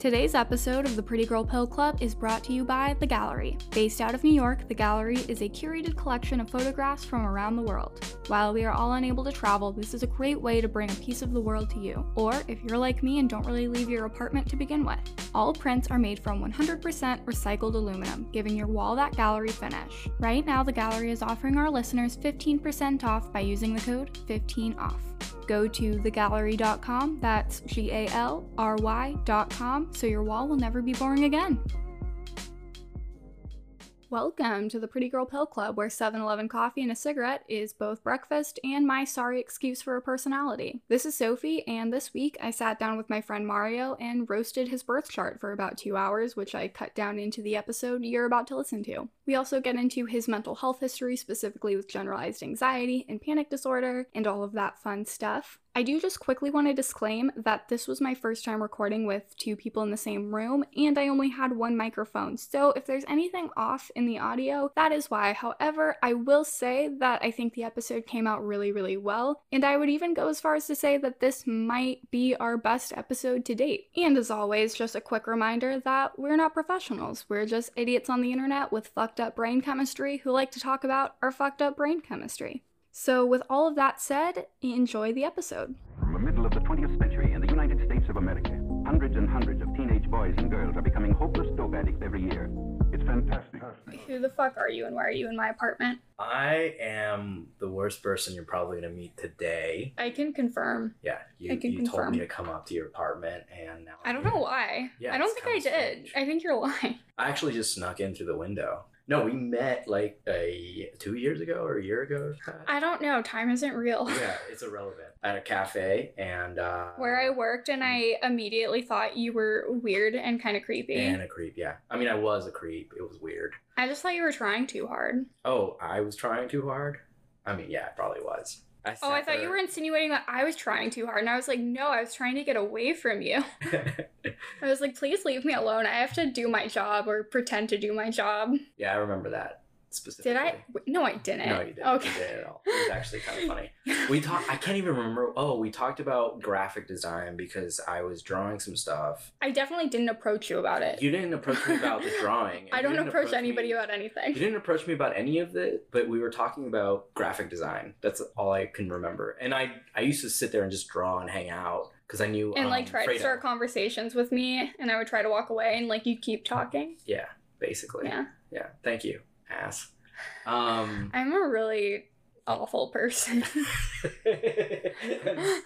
Today's episode of the Pretty Girl Pill Club is brought to you by The Gallery. Based out of New York, The Gallery is a curated collection of photographs from around the world. While we are all unable to travel, this is a great way to bring a piece of the world to you. Or if you're like me and don't really leave your apartment to begin with. All prints are made from 100% recycled aluminum, giving your wall that gallery finish. Right now, The Gallery is offering our listeners 15% off by using the code 15OFF go to thegallery.com, that's G A L R Y.com, so your wall will never be boring again. Welcome to the Pretty Girl Pill Club, where 7 Eleven coffee and a cigarette is both breakfast and my sorry excuse for a personality. This is Sophie, and this week I sat down with my friend Mario and roasted his birth chart for about two hours, which I cut down into the episode you're about to listen to. We also get into his mental health history, specifically with generalized anxiety and panic disorder, and all of that fun stuff. I do just quickly want to disclaim that this was my first time recording with two people in the same room, and I only had one microphone. So if there's anything off in the audio, that is why. However, I will say that I think the episode came out really, really well, and I would even go as far as to say that this might be our best episode to date. And as always, just a quick reminder that we're not professionals, we're just idiots on the internet with fucked up brain chemistry who like to talk about our fucked up brain chemistry. So, with all of that said, enjoy the episode. From the middle of the 20th century in the United States of America, hundreds and hundreds of teenage boys and girls are becoming hopeless dope addicts every year. It's fantastic. Who the fuck are you and why are you in my apartment? I am the worst person you're probably gonna meet today. I can confirm. Yeah, you, I can you told me to come up to your apartment, and now I don't know why. Yeah, I don't think I did. strange. I think you're lying. I actually just snuck in through the window. No, we met like a two years ago or a year ago. I don't know. Time isn't real. yeah, it's irrelevant. At a cafe, and uh, Where I worked, and I immediately thought you were weird and kind of creepy. and a creep. Yeah, I mean, I was a creep. It was weird. I just thought you were trying too hard. Oh, I was trying too hard. I mean, yeah, I probably was. I Oh, I thought you were insinuating that I was trying too hard. And I was like, no, I was trying to get away from you. I was like, please leave me alone. I have to do my job or pretend to do my job. yeah, I remember that specifically. Did I? No, I didn't. No, you didn't. Okay. You didn't at all. It was actually kind of funny. We talked. I can't even remember. Oh, we talked about graphic design because I was drawing some stuff. I definitely didn't approach you about it. You didn't approach me about the drawing. I don't didn't approach anybody me- about anything. You didn't approach me about any of it, but we were talking about graphic design. That's all I can remember. And I, I used to sit there and just draw and hang out because I knew. And like um, try to start conversations with me, and I would try to walk away, and like you'd keep talking. Yeah, basically. Yeah. Yeah. Thank you, ass. Um. I'm a really awful person.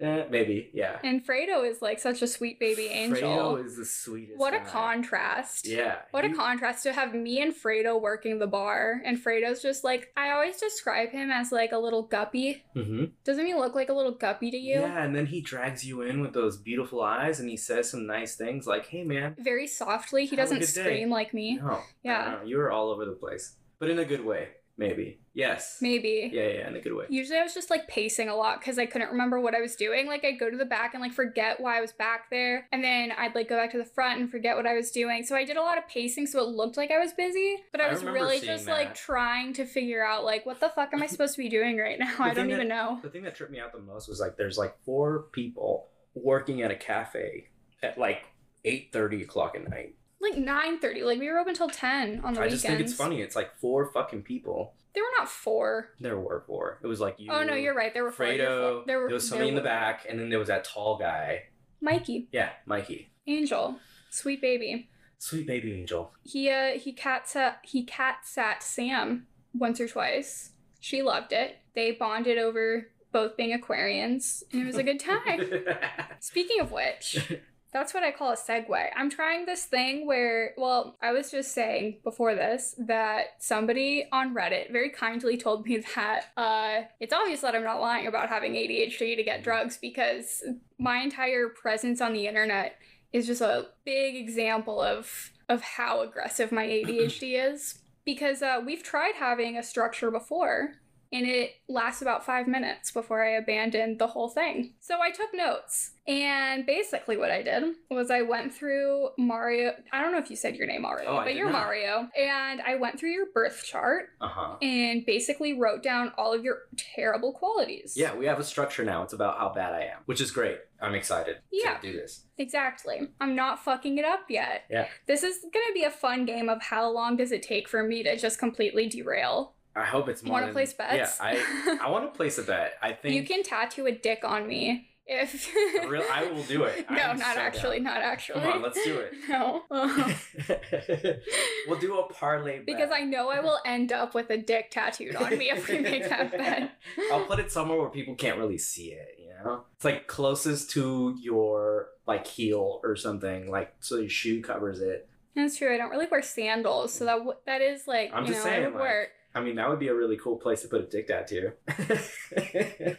eh, maybe. Yeah. and Fredo is like such a sweet baby angel. Fredo is the sweetest. what a guy. contrast. Yeah. What a contrast to have me and Fredo working the bar, and Fredo's just like I always describe him as like a little guppy. Mhm. Doesn't he look like a little guppy to you? Yeah, and then he drags you in with those beautiful eyes, and he says some nice things like, "Hey, man." Very softly. He doesn't good day. scream like me. No. Yeah. No, you were all over the place, but in a good way, maybe. Yes. Maybe. Yeah, yeah, in a good way. Usually I was just like pacing a lot because I couldn't remember what I was doing. Like I'd go to the back and like forget why I was back there. And then I'd like go back to the front and forget what I was doing. So I did a lot of pacing so it looked like I was busy. But I I was really just like trying to figure out like what the fuck am I supposed to be doing right now? I don't thing even know. The thing that tripped me out the most was like there's like four people working at a cafe at like eight thirty o'clock at night. Like 9:30. Like we were open till 10 on the I weekends. just think it's funny. It's like four fucking people. There were not four. There were four. It was like you. oh no, you're right. There were Fredo. four. There were there was somebody in the back, and then there was that tall guy. Mikey, Yeah, Mikey. Angel, sweet baby. Sweet baby angel. He uh he cat sat he cat sat Sam once or twice. She loved it. They bonded over both being Aquarians, and it was a good time. Speaking of which, that's what I call a segue. I'm trying this thing where, well, I was just saying before this that somebody on Reddit very kindly told me that uh, it's obvious that I'm not lying about having ADHD to get drugs because my entire presence on the internet is just a big example of of how aggressive my ADHD is. Because uh, we've tried having a structure before, and it lasts about five minutes before I abandoned the whole thing. So I took notes. And basically, what I did was I went through Mario. I don't know if you said your name already, Oh, but you're not. Mario. And I went through your birth chart Uh huh. and basically wrote down all of your terrible qualities. Yeah, we have a structure now. It's about how bad I am, which is great. I'm excited Yeah. to do this. Exactly. I'm not fucking it up yet. Yeah. This is going to be a fun game of how long does it take for me to just completely derail. I hope it's more. Want to place bets? Yeah, I I want to place a bet. I think you can tattoo a dick on me if. Real- I will do it. no, not so actually. down. Not actually. Come on, let's do it. No. we'll do a parlay bet. because I know I will end up with a dick tattooed on me if we make that bet. I'll put it somewhere where people can't really see it. You know, it's like closest to your like heel or something, like so your shoe covers it. That's true. I don't really wear sandals, so that w- that is like I'm you just know saying, it would like- work. I mean, that would be a really cool place to put a dick tattoo.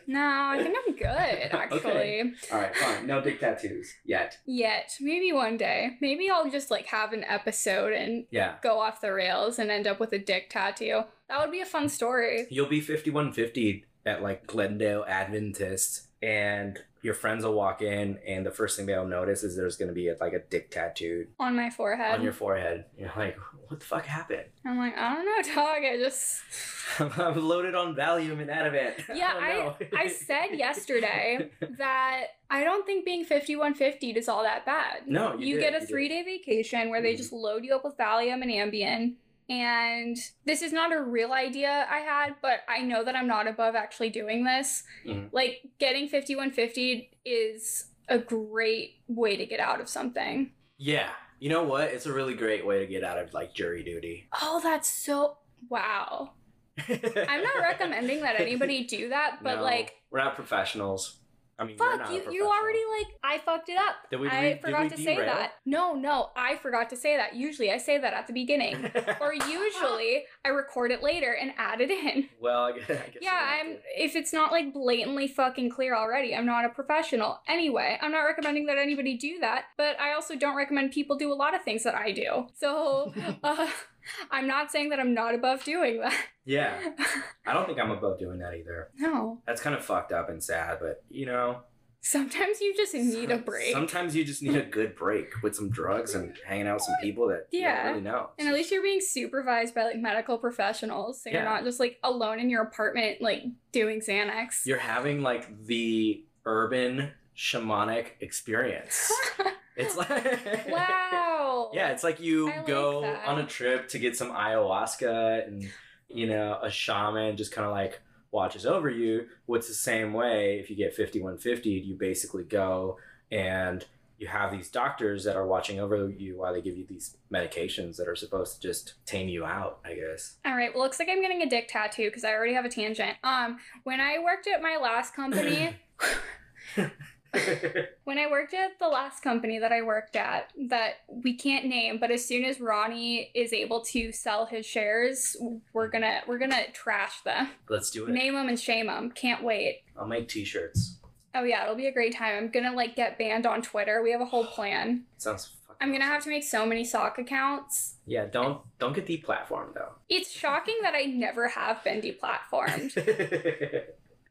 No, I think I'm good actually. Okay. All right, fine. No dick tattoos yet. Yet, maybe one day. Maybe I'll just like have an episode and Yeah. go off the rails and end up with a dick tattoo. That would be a fun story. You'll be 5150 at like Glendale Adventist, and your friends will walk in, and the first thing they'll notice is there's going to be like a dick tattooed On my forehead. on your forehead. You're like, what the fuck happened? I'm like, I don't know, dog. I just I'm loaded on Valium and Ativan. Yeah, I, don't. I said yesterday that I don't think being 5150 is all that bad. No, you did, get a three day vacation where they Mhm. just load you up with Valium and Ambien. And this is not a real idea I had, but I know that I'm not above actually doing this. Mhm. Like, getting 5150 is a great way to get out of something. yeah. You know what? It's a really great way to get out of like jury duty. Oh, that's so. Wow. I'm not recommending that anybody do that, but No, like, we're not professionals. I mean, Fuck, you, you already like I fucked it up. Did we I re- forgot to say that. No, no, I forgot to say that. Usually I say that at the beginning. or usually I record it later and add it in. well, I guess, I guess Yeah, I'm if it's not like blatantly fucking clear already, I'm not a professional. Anyway, I'm not recommending that anybody do that, but I also don't recommend people do a lot of things that I do. So, uh, I'm not saying that I'm not above doing that. Yeah, I don't think I'm above doing that either. no. That's kind of fucked up and sad, but you know, Sometimes you just need a break. Sometimes you just need a good break with some drugs and hanging out with some people that you Yeah. don't really know. And at least you're being supervised by like medical professionals. So you're not just like alone in your apartment, like doing Xanax. You're having like the urban shamanic experience. It's like wow. Yeah, it's like you like go that. on a trip to get some ayahuasca and you know, a shaman just kind of like watches over you. What's the same way if you get 5150, you basically go and you have these doctors that are watching over you while they give you these medications that are supposed to just tame you out, I guess. All right. Well, looks like I'm getting a dick tattoo because I already have a tangent. Um, when I worked at my last company, when I worked at the last company that I worked at, that we can't name, but as soon as Ronnie is able to sell his shares, we're gonna we're gonna trash them, Let's do it. name them and shame them. Can't wait. I'll make t-shirts. Oh yeah, it'll be a great time. I'm gonna like get banned on Twitter. We have a whole plan. Sounds I'm gonna have to make so many sock accounts. Yeah, don't don't get deplatformed though. It's shocking that I never have been deplatformed.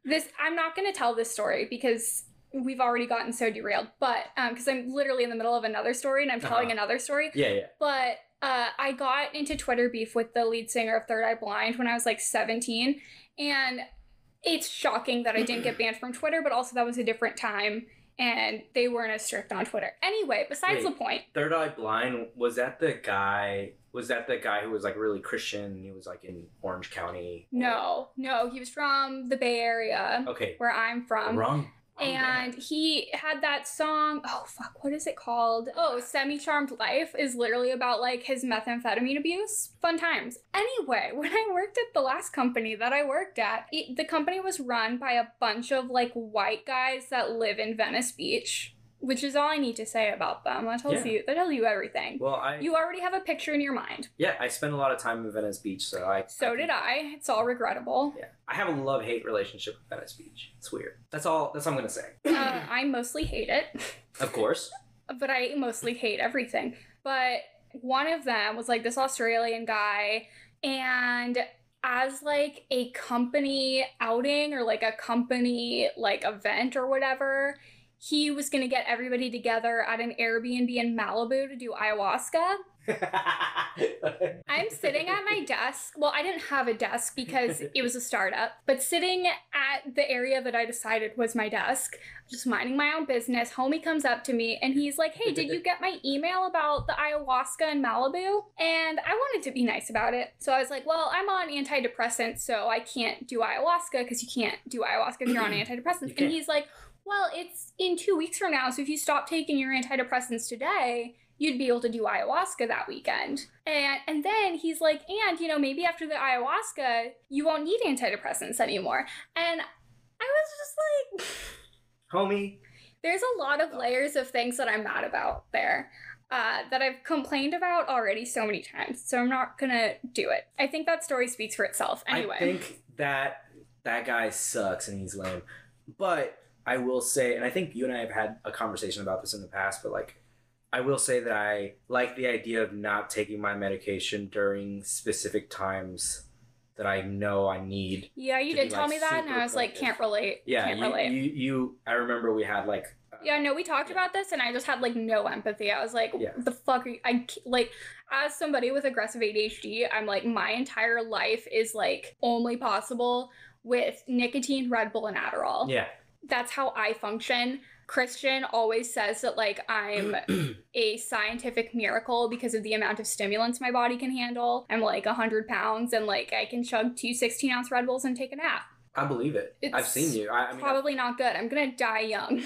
this I'm not gonna tell this story because we've already gotten so derailed. But um, because I'm literally in the middle of another story and I'm telling Uh-huh. another story. yeah, yeah. But uh, I got into Twitter beef with the lead singer of Third Eye Blind when I was like 17, and it's shocking that I didn't get banned from Twitter. But also that was a different time. And they weren't as strict on Twitter. Anyway, besides Wait. the point, Third Eye Blind was that the guy? Was that the guy who was like really Christian? He was like in Orange County. no, no, he was from the Bay Area, Okay. where I'm from. wrong. Oh, wrong and he had that song oh fuck what is it called? Oh semi-charmed life is literally about like his methamphetamine abuse. Fun times. Anyway when i worked at the last company that i worked at it, the company was run by a bunch of like white guys that live in venice beach which is all i need to say about them that tells Yeah. you that tells you everything Well, I you already have a picture in your mind yeah, I spent a lot of time in Venice Beach, so I so did i it's all regrettable Yeah, I have a love hate relationship with Venice Beach. It's weird. That's all. That's all I'm gonna say. uh, i mostly hate it Of course. but I mostly hate everything. But one of them was like this Australian guy, and as like a company outing or like a company like event or whatever. He was going to get everybody together at an Airbnb in Malibu to do ayahuasca. I'm sitting at my desk. Well, I didn't have a desk because it was a startup, but sitting at the area that I decided was my desk, just minding my own business. Homie comes up to me and he's like, Hey, did you get my email about the ayahuasca in Malibu? And I wanted to be nice about it. So I was like, Well, I'm on antidepressants, so I can't do ayahuasca because you can't do ayahuasca if you're on antidepressants. You And he's like, Well, it's in two weeks from now, so if you stop taking your antidepressants today, you'd be able to do ayahuasca that weekend. And and then he's like, and you know, maybe after the ayahuasca, you won't need antidepressants anymore. And I was just like, Homie. there's a lot of layers of things that I'm mad about there. Uh, that I've complained about already so many times, so I'm not gonna do it. I think that story speaks for itself. Anyway, I think that that guy sucks and he's lame. But I will say, and I think you and I have had a conversation about this in the past, but like, I will say that I like the idea of not taking my medication during specific times that I know I need. yeah, you be, did tell like, me that, and I was like, can't relate. Yeah, can't you, relate. you, you, I remember we had like, uh, Yeah, no, we talked Yeah. about this, and I just had like no empathy. I was like, Yeah. "The fuck are you?" I like, as somebody with aggressive ADHD, I'm like, my entire life is like only possible with nicotine, Red Bull, and Adderall. yeah, That's how I function. Christian always says that like I'm a scientific miracle because of the amount of stimulants my body can handle. I'm like 100 pounds and like I can chug two 16 ounce Red Bulls and take a nap. I believe it. I've seen you. I, I mean, Probably not good. I'm gonna die young.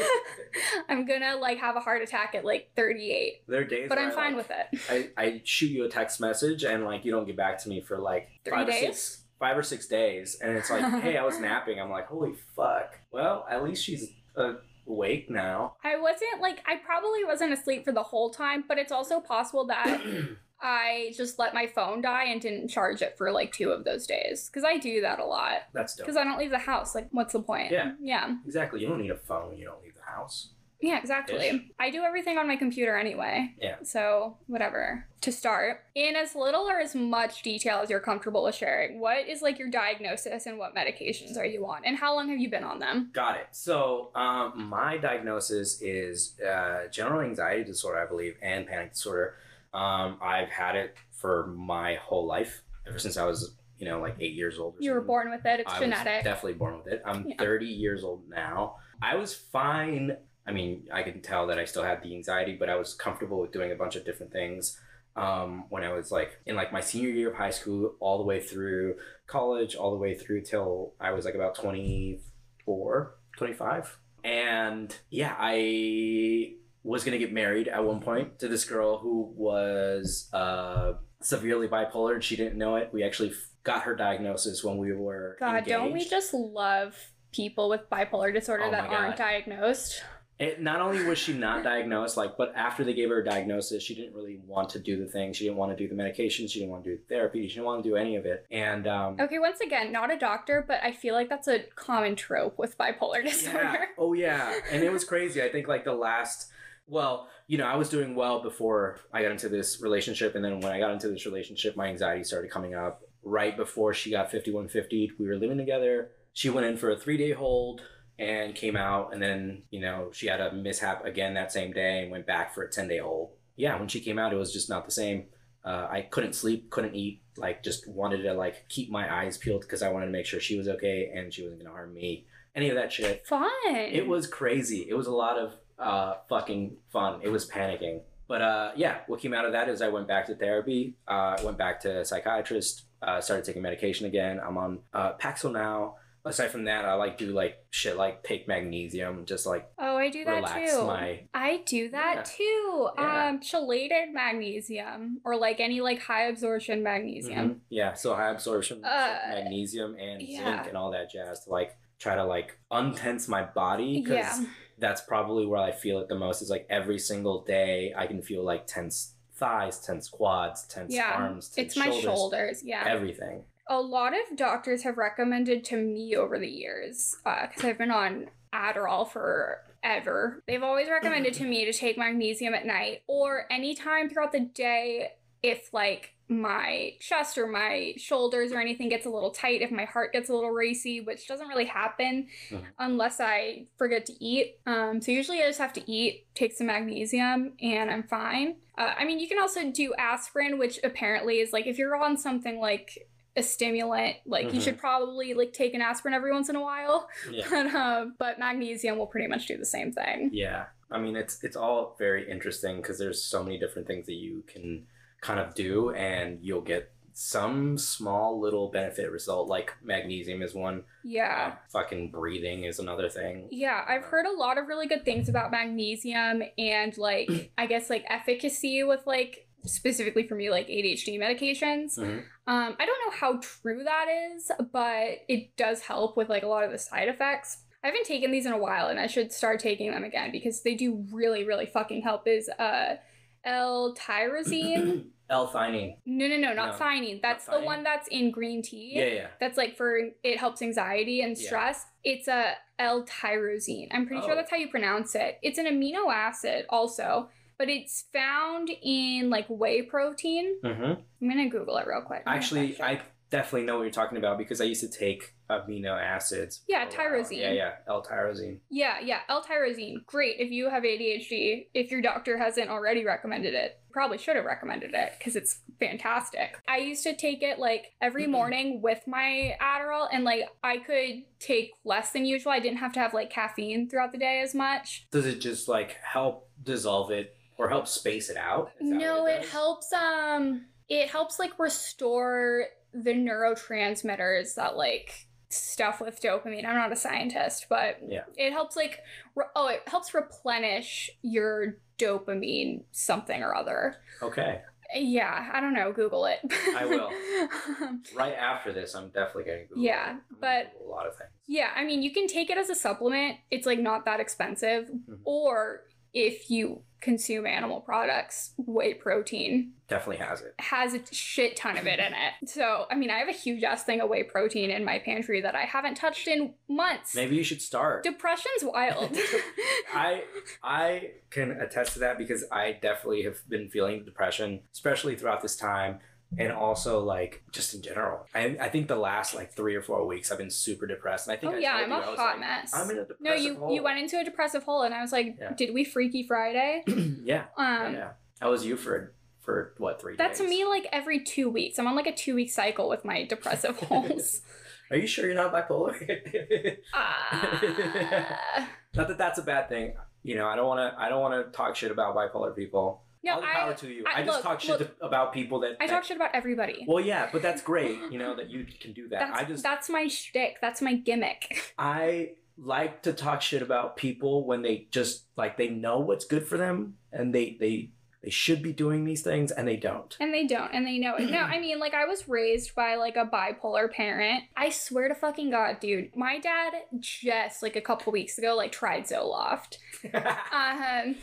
I'm gonna like have a heart attack at like 38, there are days, but I'm I, fine like, with it. I, I shoot you a text message and like you don't get back to me for like Three five or days? Five or six days and it's like hey i was napping. I'm like holy fuck. Well at least she's uh, awake now. I wasn't like I probably wasn't asleep for the whole time, but it's also possible that I just let my phone die and didn't charge it for like two of those days because I do that a lot. That's dope. Because I don't leave the house. Like, what's the point? Yeah. yeah, exactly. You don't need a phone you don't leave the house yeah, exactly. Ish. I do everything on my computer anyway. Yeah. So whatever. To start, in as little or as much detail as you're comfortable with sharing, what is like your diagnosis and what medications are you on, and how long have you been on them? got it so um, my diagnosis is uh, general anxiety disorder i believe and panic disorder um, i've had it for my whole life ever since i was you know like eight years old or You were born with it. It's I genetic. was definitely born with it. I'm Yeah. 30 years old now. I was fine. I mean, I can tell that I still had the anxiety, but I was comfortable with doing a bunch of different things. Um, when I was like in like my senior year of high school, all the way through college, all the way through till I was like about 24, 25. And yeah, I was gonna get married at one point to this girl who was uh, severely bipolar and she didn't know it. We actually got her diagnosis when we were God, don't we just love people with bipolar disorder Oh that aren't diagnosed? It, not only was she not diagnosed, like, but after they gave her a diagnosis, she didn't really want to do the thing. She didn't want to do the medication. She didn't want to do therapy. She didn't want to do any of it. And um, Okay, once again, not a doctor, but I feel like that's a common trope with bipolar disorder. yeah, oh yeah, and it was crazy. I think like the last, well, you know, I was doing well before I got into this relationship, and then when I got into this relationship, my anxiety started coming up. Right before she got fifty one fifty, we were living together. She went in for a three day hold and came out, and then you know she had a mishap again that same day and went back for a ten day hold. Yeah, when she came out, it was just not the same. Uh, I couldn't sleep, couldn't eat, like just wanted to like keep my eyes peeled because I wanted to make sure she was okay and she wasn't gonna harm me. Any of that shit. Fun. It was crazy. It was a lot of uh, fucking fun. It was panicking. But uh, yeah, what came out of that is I went back to therapy. Uh, I went back to a psychiatrist. Uh, started taking medication again. I'm on uh, Paxil now. Aside from that, I like do like shit like take magnesium, just like Oh, I do that too. my. I do that Yeah. too. Yeah. Um, chelated magnesium or like any like high absorption magnesium. Mhm. Yeah, so high absorption Uh, magnesium and yeah. zinc and all that jazz to like try to like untense my body because that's probably where I feel it the most. Is like every single day I can feel like tense thighs, tense quads, tense Yeah, arms, tense It's my shoulders. Yeah. everything. A lot of doctors have recommended to me over the years because I've been on Adderall forever. They've always recommended to me to take magnesium at night or anytime throughout the day if like my chest or my shoulders or anything gets a little tight, if my heart gets a little racy, which doesn't really happen Mhm. unless I forget to eat. Um, so usually I just have to eat, take some magnesium, and I'm fine. Uh, I mean, you can also do aspirin, which apparently is like if you're on something like a stimulant, like you Mhm. should probably like take an aspirin every once in a while. Yeah. But uh, but magnesium will pretty much do the same thing. Yeah, I mean it's it's all very interesting because there's so many different things that you can kind of do, and you'll get some small little benefit result. Like magnesium is one. Yeah. Uh, fucking breathing is another thing. Yeah, I've heard a lot of really good things about magnesium and like I guess like efficacy with like specifically for me like ADHD medications. Mhm. Um I don't know how true that is, but it does help with like a lot of the side effects. I haven't taken these in a while and I should start taking them again because they do really really fucking help is uh L-tyrosine. L-theanine. no, no, no, not No. That's the thiamine? one that's in green tea Yeah, yeah. that's like for it helps anxiety and Yeah. stress. It's a L-tyrosine. I'm pretty sure Oh. that's how you pronounce it. It's an amino acid also, but it's found in like whey protein. hmm I'm gonna Google it real quick. Actually, I definitely know what you're talking about because I used to take amino acids. Yeah, for a while. tyrosine. Yeah, yeah, L-tyrosine. yeah, yeah, L-tyrosine. Great if you have ADHD. If your doctor hasn't already recommended it, probably should have recommended it because it's fantastic. I used to take it like every morning with my Adderall, and like I could take less than usual. I didn't have to have like caffeine throughout the day as much. Does it just like help dissolve it or help space it out? No, what it helps um it helps like restore the neurotransmitters that like stuff with dopamine. I'm not a scientist, but Yeah. it helps like re- oh, it helps replenish your dopamine something or other. Okay. Yeah, I don't know, Google it. I will. Right after this, I'm definitely going to Google. Yeah. But- Google a lot of things. Yeah, I mean, you can take it as a supplement. It's like not that expensive. Mhm. Or if you consume animal products, whey protein Definitely has it. has a shit ton of it in it. So, I mean, I have a huge ass thing of whey protein in my pantry that I haven't touched in months. Maybe you should start. Depression's wild. I I can attest to that because I definitely have been feeling depression, especially throughout this time, and also like just in general. I, I think the last like three or four weeks I've been super depressed, and I think oh I yeah, I'm you, a hot like, mess. I'm in a depressive no, you hole. you went into a depressive hole, and I was like, Yeah. did we Freaky Friday? yeah, Um, yeah. That was you for for what three that's days? me like every two weeks. I'm on like a two week cycle with my depressive holes. Are you sure you're not bipolar? Ah. not that that's a bad thing. You know, I don't want to. I don't want to talk shit about bipolar people. No, All the power I to you. I- I, just look, talk shit look. to- about people that. I that- talk shit about everybody. Well, yeah, but that's great. You know that you can do that. that's I just that's my shtick. That's my gimmick. I like to talk shit about people when they just like they know what's good for them and they they they should be doing these things and they don't. And they don't, and they know it. No, I mean, like, I was raised by, like, a bipolar parent. I swear to fucking God, dude. My dad just, like, a couple weeks ago, like, tried Zoloft. Um,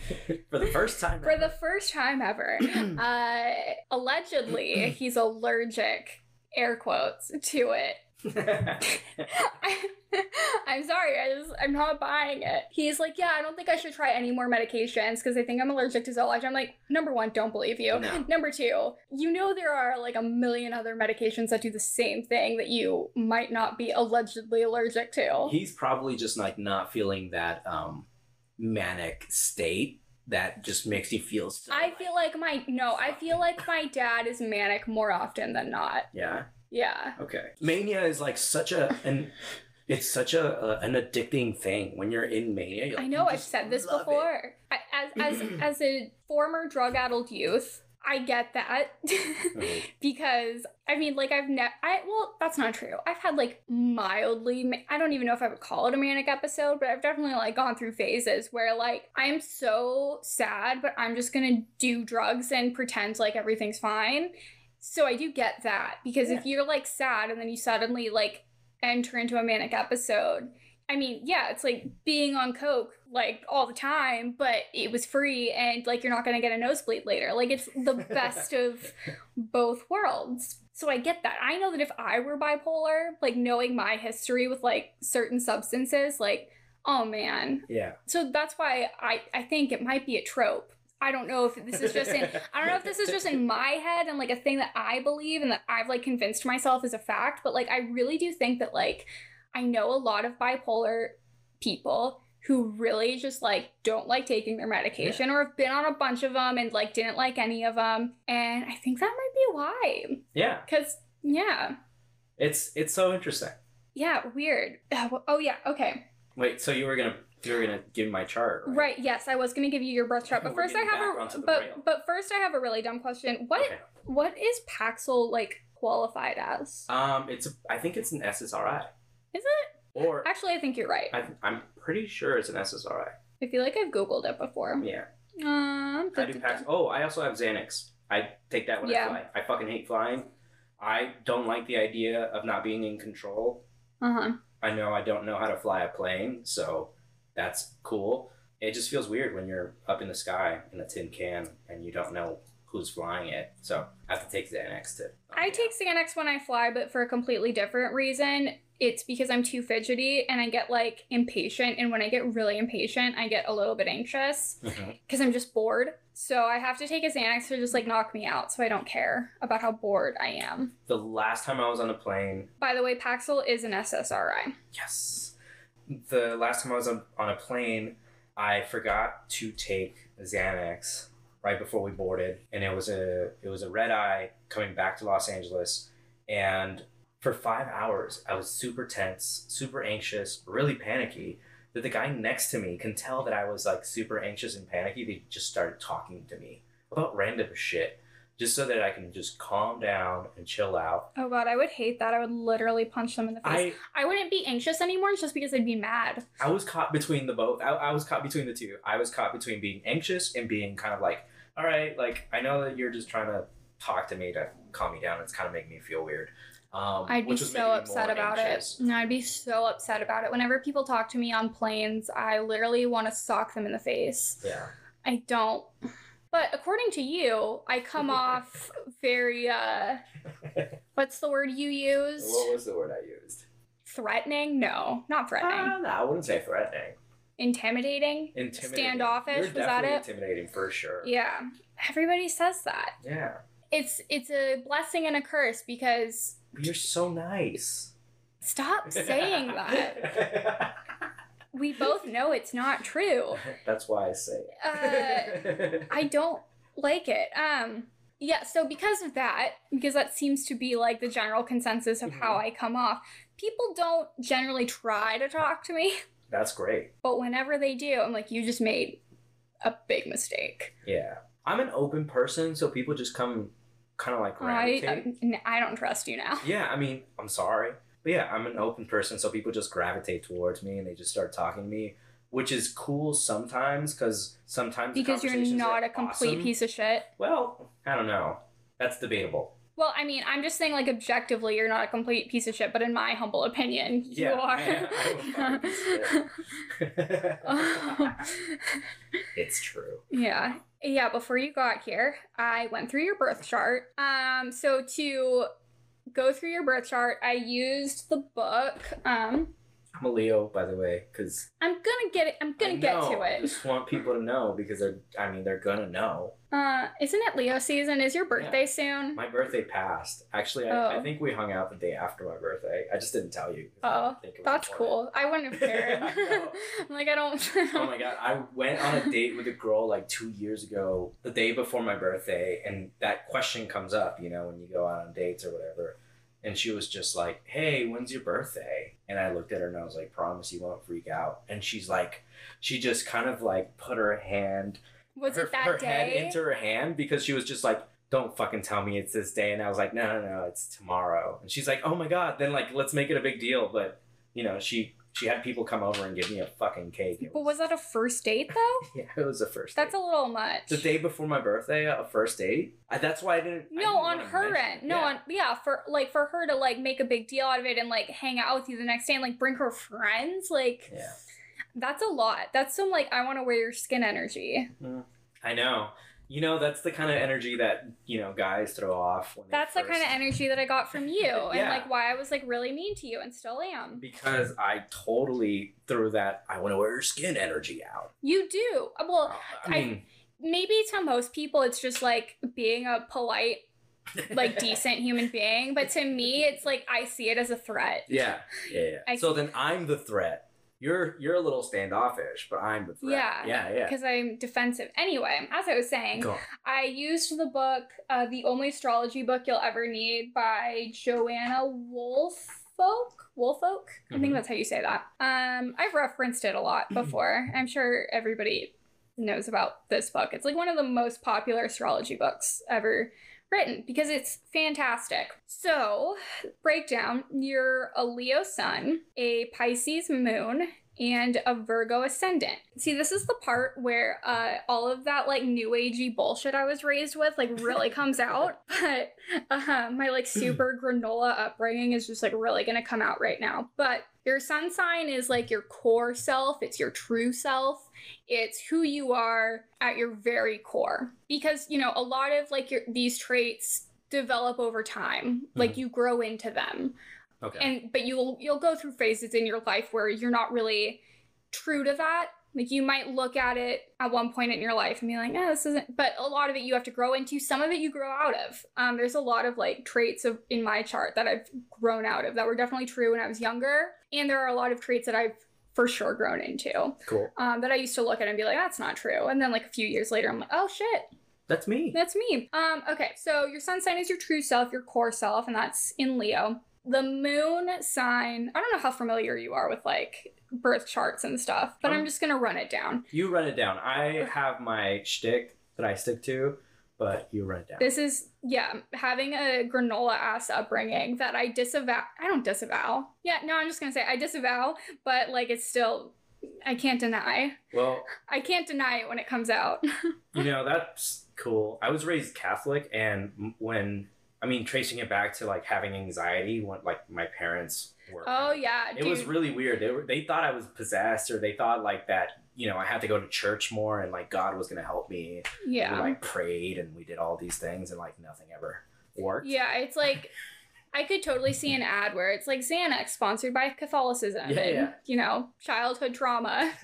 for the first time. for the first time ever. Uh, allegedly, he's allergic, air quotes, to it. I, I'm sorry, I just I'm not buying it. He's like, yeah, I don't think I should try any more medications because I think I'm allergic to Zoloft. I'm like, number one, don't believe you. No. Number two, you know there are like a million other medications that do the same thing that you might not be allegedly allergic to. He's probably just like not feeling that um manic state that just makes you feel so I feel like my no, I feel like my dad is manic more often than not. Yeah. Yeah. Okay. Mania is like such a an it's such a, a an addicting thing when you're in mania. you're I know I've said this before. I, as as as a former drug-addled youth, I get that Mhm. because I mean, like I've never. I well, that's not true. I've had like mildly. ma- I don't even know if I would call it a manic episode, but I've definitely like gone through phases where like I'm so sad, but I'm just gonna do drugs and pretend like everything's fine. So I do get that because if you're like sad and then you suddenly like enter into a manic episode, I mean, yeah, it's like being on coke like all the time, but it was free and like you're not going to get a nosebleed later. Like it's the best of both worlds. So I get that. I know that if I were bipolar, like knowing my history with like certain substances, like oh man. Yeah. So that's why I I think it might be a trope. I don't know if this is just in I don't know if this is just in my head and like a thing that I believe and that I've like convinced myself is a fact, but like I really do think that like I know a lot of bipolar people who really just like don't like taking their medication or have been on a bunch of them and like didn't like any of them and I think that might be why Yeah, cuz yeah. it's it's so interesting. Yeah, weird. Uh, Oh yeah, okay. Wait, so you were gonna you were gonna give my chart, right? Right, yes, I was going to give you your birth chart, but first I have a but rail. but first I have a really dumb question. What Okay. what is Paxil like qualified as? Um, it's a, I think it's an SSRI. Is it? Or Actually, I think you're right. I, I'm pretty sure it's an SSRI. I feel like I've googled it before. Yeah, Um, I do. Oh, I also have Xanax. I take that when Yeah. I fly. I fucking hate flying. I don't like the idea of not being in control. Uh huh. I know I don't know how to fly a plane, so that's cool. It just feels weird when you're up in the sky in a tin can and you don't know who's flying it. So I have to take Xanax to. I take Xanax when I fly, but for a completely different reason. It's because I'm too fidgety and I get like impatient. And when I get really impatient, I get a little bit anxious mm-hmm. because I'm just bored. So I have to take a Xanax to just like knock me out so I don't care about how bored I am. The last time I was on a plane, By the way, Paxil is an SSRI. yes. The last time I was on, on a plane, I forgot to take Xanax right before we boarded, and it was a it was a red eye coming back to Los Angeles, and for five hours I was super tense, super anxious, really panicky. That the guy next to me can tell that I was like super anxious and panicky. They just started talking to me about random shit, just so that I can just calm down and chill out. Oh god, I would hate that. I would literally punch them in the face. I I, wouldn't be anxious anymore just because I'd be mad. I was caught between the both. I, I was caught between the two. I was caught between being anxious and being kind of like, all right, like I know that you're just trying to talk to me to calm me down. It's kind of making me feel weird. Um, I'd be which so upset about anxious. it. No, I'd be so upset about it. Whenever people talk to me on planes, I literally want to sock them in the face. Yeah. I don't. But according to you, I come off very uh what's the word you used? What was the word I used? Threatening? No, not threatening. Uh, no, I wouldn't say threatening. Intimidating? Intimidating. Standoffish, You're was that it? intimidating for sure. Yeah. Everybody says that. Yeah. It's it's a blessing and a curse because you're so nice. stop saying that. We both know it's not true. That's why I say it. I don't like it. Um yeah, so because of that, because that seems to be like the general consensus of how I come off, people don't generally try to talk to me, That's great. but whenever they do, I'm like you just made a big mistake. Yeah. I'm an open person, so people just come kind of like I gravitate. I don't trust you now. yeah, I mean, I'm sorry. But yeah, I'm an open person, so people just gravitate towards me and they just start talking to me, which is cool sometimes because sometimes Because you're not a complete awesome. piece of shit. Well, I don't know. That's debatable. Well, I mean, I'm just saying, like, objectively, you're not a complete piece of shit, but in my humble opinion, you Yeah, are. I- I it's true. yeah. Yeah, before you got here, I went through your birth chart. Um, so to go through your birth chart, I used the book. Um, I'm a Leo, by the way, because I'm gonna get it. I'm gonna I get to I just want people to know because they're. I mean, they're gonna know. Uh, isn't it Leo season? Is your birthday soon? My birthday passed. Actually, I, I Oh. think we hung out the day after my birthday. I just didn't tell you. Oh, didn't think it was That's important. cool. I wouldn't have cared. I. I'm like, I don't. Oh my god, I went on a date with a girl like two years ago, the day before my birthday, and that question comes up, you know, when you go out on dates or whatever. And she was just like, Hey, when's your birthday? And I looked at her and I was like, Promise you won't freak out. And she's like, She just kind of like put her hand, Was her, it that her day? head into her hand because she was just like, Don't fucking tell me it's this day. And I was like, No, no, no, it's tomorrow. And she's like, Oh my god, then like, let's make it a big deal. But, you know, she. She had people come over and give me a fucking cake. It but was that a first date though? yeah, it was a first. That's date. a little much. the day before my birthday, a first date. I, that's why I didn't. I No, didn't on her mention- end. No, yeah. on yeah, for like for her to like make a big deal out of it and like hang out with you the next day and like bring her friends, like Yeah, that's a lot. That's some like I want to wear your skin energy. Mm. I know. You know, that's the kind of energy that you know guys throw off. That's the kind of energy that I got from you and like why I was like really mean to you and still am. Because I totally threw that. I want to wear your skin energy out. You do. Uh, Well, I I- mean, maybe to most people it's just like being a polite like decent human being but to me it's like i see it as a threat Yeah, yeah, yeah. I- so then I'm the threat. You're you're a little standoffish, but I'm the threat. Yeah, yeah, yeah. because i'm defensive. Anyway as i was saying i used the book uh, the only astrology book you'll ever need by joanna woolfolk woolfolk i think Mhm. that's how you say that. Um i've referenced it a lot before. I'm sure everybody knows about this book. It's like one of the most popular astrology books ever written because it's fantastic. So, breakdown you're a Leo sun, a Pisces moon, and a Virgo ascendant. See, this is the part where uh, all of that like new agey bullshit I was raised with like really comes out. But uh, my like super granola upbringing is just like really gonna come out right now. But your sun sign is like your core self, it's your true self, it's who you are at your very core. Because, you know, a lot of like your these traits develop over time. Like you grow into them Okay. and but you'll you'll go through phases in your life where you're not really true to that like you might look at it at one point in your life and be like oh this isn't but a lot of it you have to grow into some of it you grow out of um, there's a lot of like traits of in my chart that i've grown out of that were definitely true when i was younger and there are a lot of traits that i've for sure grown into cool. um, that i used to look at and be like that's not true and then like a few years later i'm like oh shit That's me. that's me. Um, okay, so your sun sign is your true self, your core self, and that's in Leo. The moon sign, I don't know how familiar you are with like birth charts and stuff, but I'm Um, just gonna run it down. You run it down. I have my shtick that I stick to, but you run it down. This is, yeah, having a granola ass upbringing that I disavow. I don't disavow. Yeah, no, I'm just gonna say I disavow, but like it's still, I can't deny. well, I can't deny it when it comes out. you know that's cool. I was raised Catholic, and when I mean tracing it back to like having anxiety when like my parents were. oh, yeah, It dude. was really weird. They were they thought I was possessed, or they thought like that. You know, I had to go to church more, and like God was gonna help me. yeah. We like prayed, and we did all these things, and like nothing ever worked. Yeah, it's like I could totally see an ad where it's like Xanax sponsored by Catholicism. Yeah, and, yeah. You know, childhood trauma.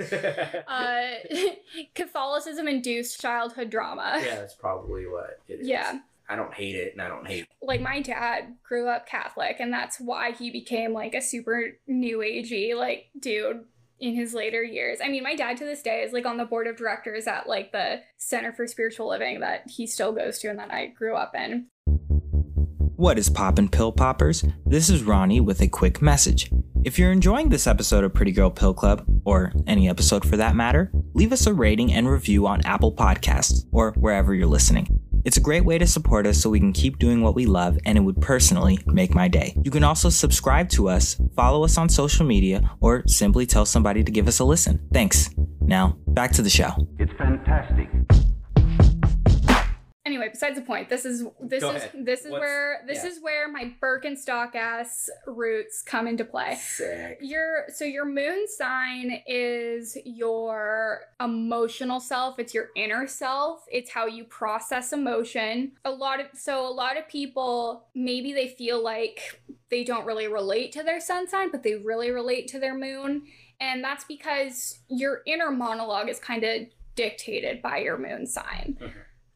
Uh, Catholicism induced childhood drama. yeah, that's probably what it is. Yeah. I don't hate it, and I don't hate. Like my dad grew up Catholic, and that's why he became like a super new agey like dude in his later years. I mean, my dad to this day is like on the board of directors at like the Center for Spiritual Living that he still goes to and that I grew up in. What is poppin' pill poppers? This is Ronnie with a quick message. If you're enjoying this episode of Pretty Girl Pill Club, or any episode for that matter, leave us a rating and review on Apple Podcasts or wherever you're listening. It's a great way to support us so we can keep doing what we love, and it would personally make my day. You can also subscribe to us, follow us on social media, or simply tell somebody to give us a listen. Thanks. Now, back to the show. It's fantastic. Anyway, besides the point, this is this Go is ahead. this is What's- where this yeah. is where my Birkenstock ass roots come into play. Sick. Your so your moon sign is your emotional self, it's your inner self, it's how you process emotion. A lot of so a lot of people maybe they feel like they don't really relate to their sun sign, but they really relate to their moon, and that's because your inner monologue is kind of dictated by your moon sign. Mhm.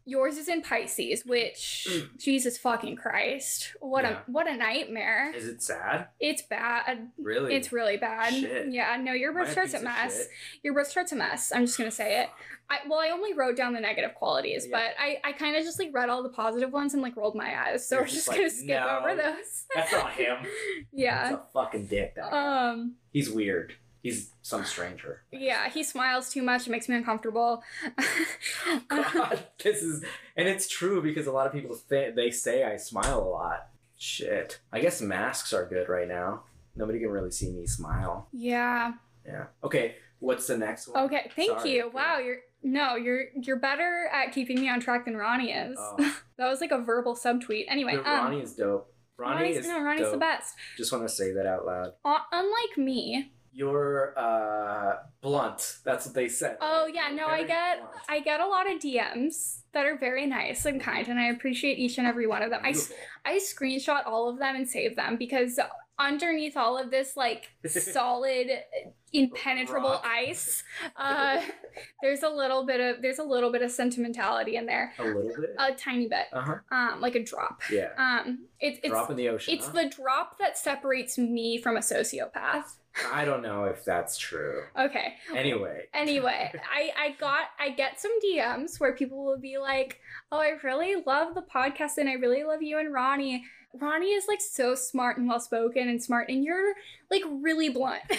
Yours is in Pisces, which Jesus fucking Christ. What Yeah. a what a nightmare. Is it sad? It's bad. Really? It's really bad. Shit. Yeah, no, your birth chart's a mess. shit? Your birth chart's a mess. I'm just gonna say it. I well, I only wrote down the negative qualities, Yeah. but I, I kind of just like read all the positive ones and like rolled my eyes. So You're we're just just like, gonna skip "No, over those. That's not him. yeah. That's a fucking dick. That guy. Um. He's weird. He's some stranger. Yeah, he smiles too much. It makes me uncomfortable. God, this is, and it's true because a lot of people think they say I smile a lot. Shit. I guess masks are good right now. Nobody can really see me smile. yeah. Yeah. Okay. What's the next one? Okay. Thank Sorry. you. Wow. You're no. You're you're better at keeping me on track than Ronnie is. Oh. that was like a verbal subtweet. Anyway. Um, Ronnie is dope. Ronnie Ronnie's, is no, Ronnie's the best. Just want to say that out loud. Uh, unlike me, You're uh blunt. That's what they said. Oh yeah, no, I get blunt. I get a lot of DMs that are very nice and kind, and I appreciate each and every one of them. I, Beautiful. I screenshot all of them and save them because underneath all of this like solid impenetrable Rock. ice uh there's a little bit of there's a little bit of sentimentality in there A little bit. a tiny bit Uh huh. um like a drop Yeah. um it, it's Drop in the ocean. it's huh? the drop that separates me from a sociopath I don't know if that's true. okay Anyway. anyway i i got i get some dms where people will be like oh i really love the podcast and i really love you and ronnie ronnie is like so smart and well spoken and smart and you're like really blunt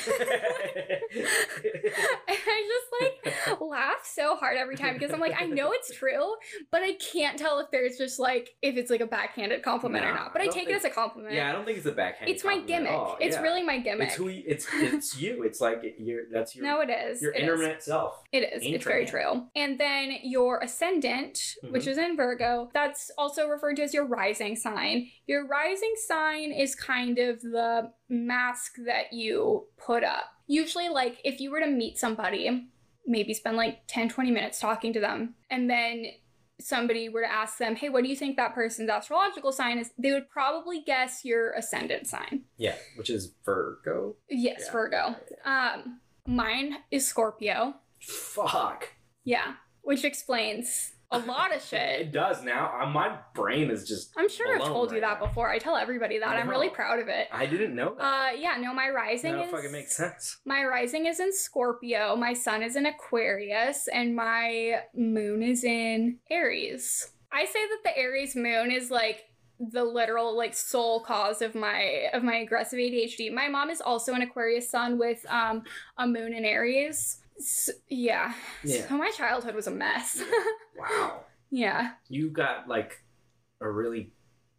I just like laugh so hard every time because I'm like, I know it's true, but I can't tell if there's just like if it's like a backhanded compliment or not. But I I, take it as a compliment. yeah, I don't think it's a backhanded. it's my compliment at gimmick. all, It's yeah. really my gimmick. It's who. You, it's it's you. It's like you're. That's your. no, it is. your It is. internet self. It is. It's very true. And then your ascendant, which Mm-hmm. is in Virgo, that's also referred to as your rising sign. Your rising sign is kind of the mask that you put up. Usually, like if you were to meet somebody, maybe spend like 10, 20 minutes talking to them, and then somebody were to ask them, hey, what do you think that person's astrological sign is? They would probably guess your ascendant sign. Yeah, which is Virgo. Yes, Yeah. Virgo. Um, mine is Scorpio. Fuck. Yeah, which explains a lot of shit. It does now. Uh, my brain is just. I'm sure I've told you that now. before. I tell everybody that. I'm really proud of it. I didn't know that. Uh, yeah, no, my rising that is fucking makes sense. my rising is in Scorpio. My sun is in Aquarius, and my moon is in Aries. I say that the Aries moon is like the literal like sole cause of my of my aggressive ADHD. My mom is also an Aquarius sun with um a moon in Aries. S yeah. Yeah. So my childhood was a mess. Wow. yeah. You got like a really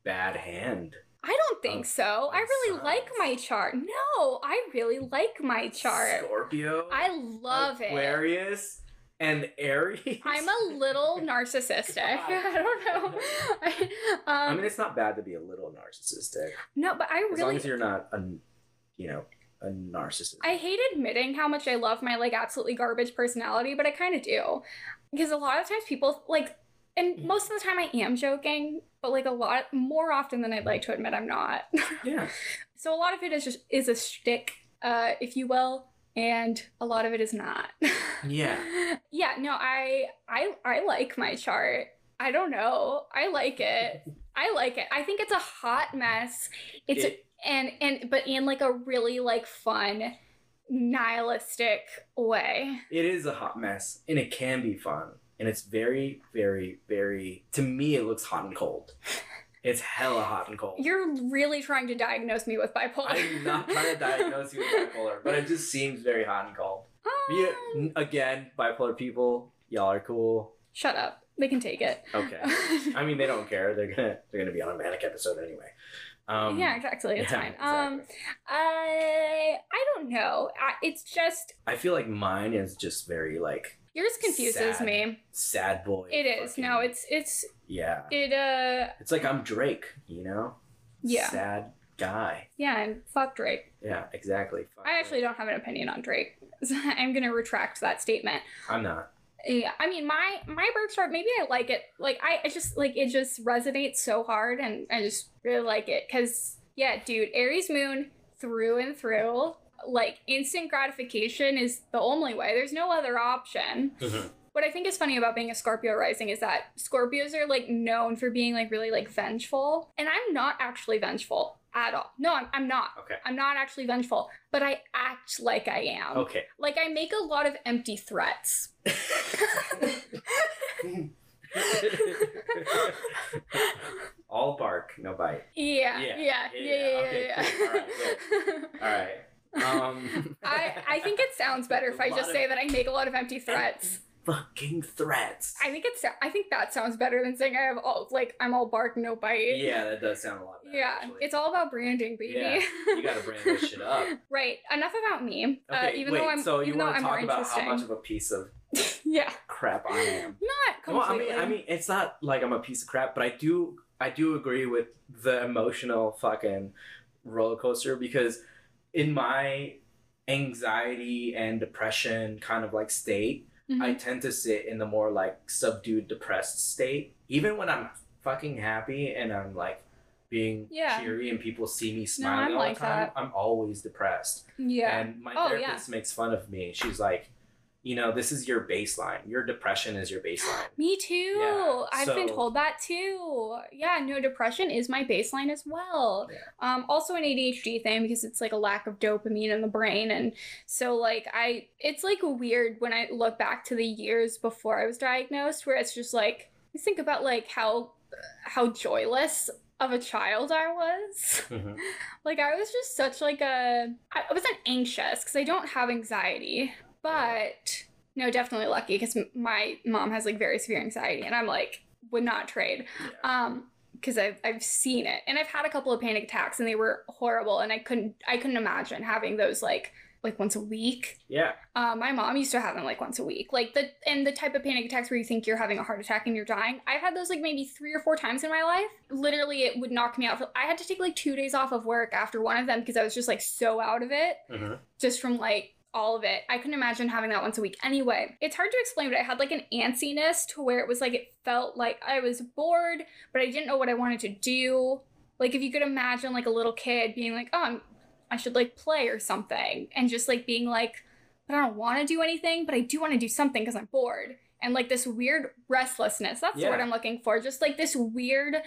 bad hand. I don't think so. I really like my chart. No, I really like my chart. Scorpio. I love it. Aquarius and Aries. I'm a little narcissistic. I don't know. I, um, I mean, it's not bad to be a little narcissistic no, but I really. as long as you're not a, you know, a narcissist. I hate admitting how much I love my like absolutely garbage personality, but I kind of do, because a lot of times people like, and most of the time I am joking, but like a lot more often than I'd like to admit, I'm not. yeah. so a lot of it is just is a shtick, uh, if you will, and a lot of it is not. Yeah. yeah. No, I I I like my chart. I don't know. I like it. I like it. I think it's a hot mess. It's It- and and but in like a really like fun nihilistic way. It is a hot mess, and it can be fun, and it's very, very, very. To me, it looks hot and cold. It's hella hot and cold. You're really trying to diagnose me with bipolar. I'm not trying to diagnose you with bipolar, but it just seems very hot and cold. Um, n- again, bipolar people, y'all are cool. Shut up. They can take it. Okay. I mean, they don't care. They're gonna they're gonna be on a manic episode anyway. Um, yeah, exactly. It's yeah, fine. Um. I I don't know. I, it's just I feel like mine is just very like yours confuses Sad. me. sad boy. It is. No, it's it's yeah. it. Uh, It's like I'm Drake, you know. Yeah. Sad guy. yeah, and fuck Drake. Yeah, exactly. Fuck I actually Drake. don't have an opinion on Drake. I'm gonna retract that statement. I'm not. Yeah, I mean my my birth chart. Maybe I like it. Like I, I just like it just resonates so hard, and I just really like it. Cause yeah, dude, Aries moon through and through. Like instant gratification is the only way. There's no other option. Mm-hmm. What I think is funny about being a Scorpio rising is that Scorpios are like known for being like really like vengeful, and I'm not actually vengeful at all. No, I'm, I'm not. Okay. I'm not actually vengeful, but I act like I am. Okay. Like I make a lot of empty threats. All bark, no bite. Yeah, Yeah, yeah, yeah, yeah, yeah, okay, yeah. cool. All right, All right. Um, I I think it sounds better if I just of say that I make a lot of empty threats. Fucking threats. I think it's I think that sounds better than saying I have all like I'm all bark no bite. yeah, that does sound a lot better. Yeah, actually. it's all about branding, baby. Yeah, you gotta brand this shit up. right. Enough about me. uh, Okay, even wait. though I'm so you even though want to I'm more talk about how much of a piece of yeah, crap I am? not Well, I completely. mean, I mean, it's not like I'm a piece of crap, but I do, I do agree with the emotional fucking roller coaster because in my anxiety and depression kind of like state, Mhm. I tend to sit in the more like subdued, depressed state. Even when I'm fucking happy and I'm like being Yeah. cheery and people see me smiling all like the time, that. I'm always depressed. Yeah. And my Oh, yeah. therapist makes fun of me. She's like, you know, this is your baseline. Your depression is your baseline. Me too. Yeah, I've been told that too. Yeah, no, depression is my baseline as well. Yeah. Um, also an ADHD thing because it's like a lack of dopamine in the brain, and so like I, it's like weird when I look back to the years before I was diagnosed, where it's just like I think about like how how joyless of a child I was. Mhm. Like I was just such like a I wasn't anxious because I don't have anxiety, but no, definitely lucky because my mom has like very severe anxiety, and I'm like would not trade. Um, because I've I've seen it, and I've had a couple of panic attacks, and they were horrible, and I couldn't I couldn't imagine having those like like once a week. Yeah. Uh, my mom used to have them like once a week, like the and the type of panic attacks where you think you're having a heart attack and you're dying. I've had those like maybe three or four times in my life. Literally, it would knock me out. For, I had to take like two days off of work after one of them because I was just like so out of it, hmm just from like all of it. I couldn't imagine having that once a week. Anyway, it's hard to explain, but I had like an antsiness to where it was like it felt like I was bored, but I didn't know what I wanted to do. Like if you could imagine like a little kid being like, "Oh, I'm, I should like play or something," and just like being like, "But I don't want to do anything, but I do want to do something because I'm bored." And like this weird restlessness. That's the Yeah. word I'm looking for. Just like this weird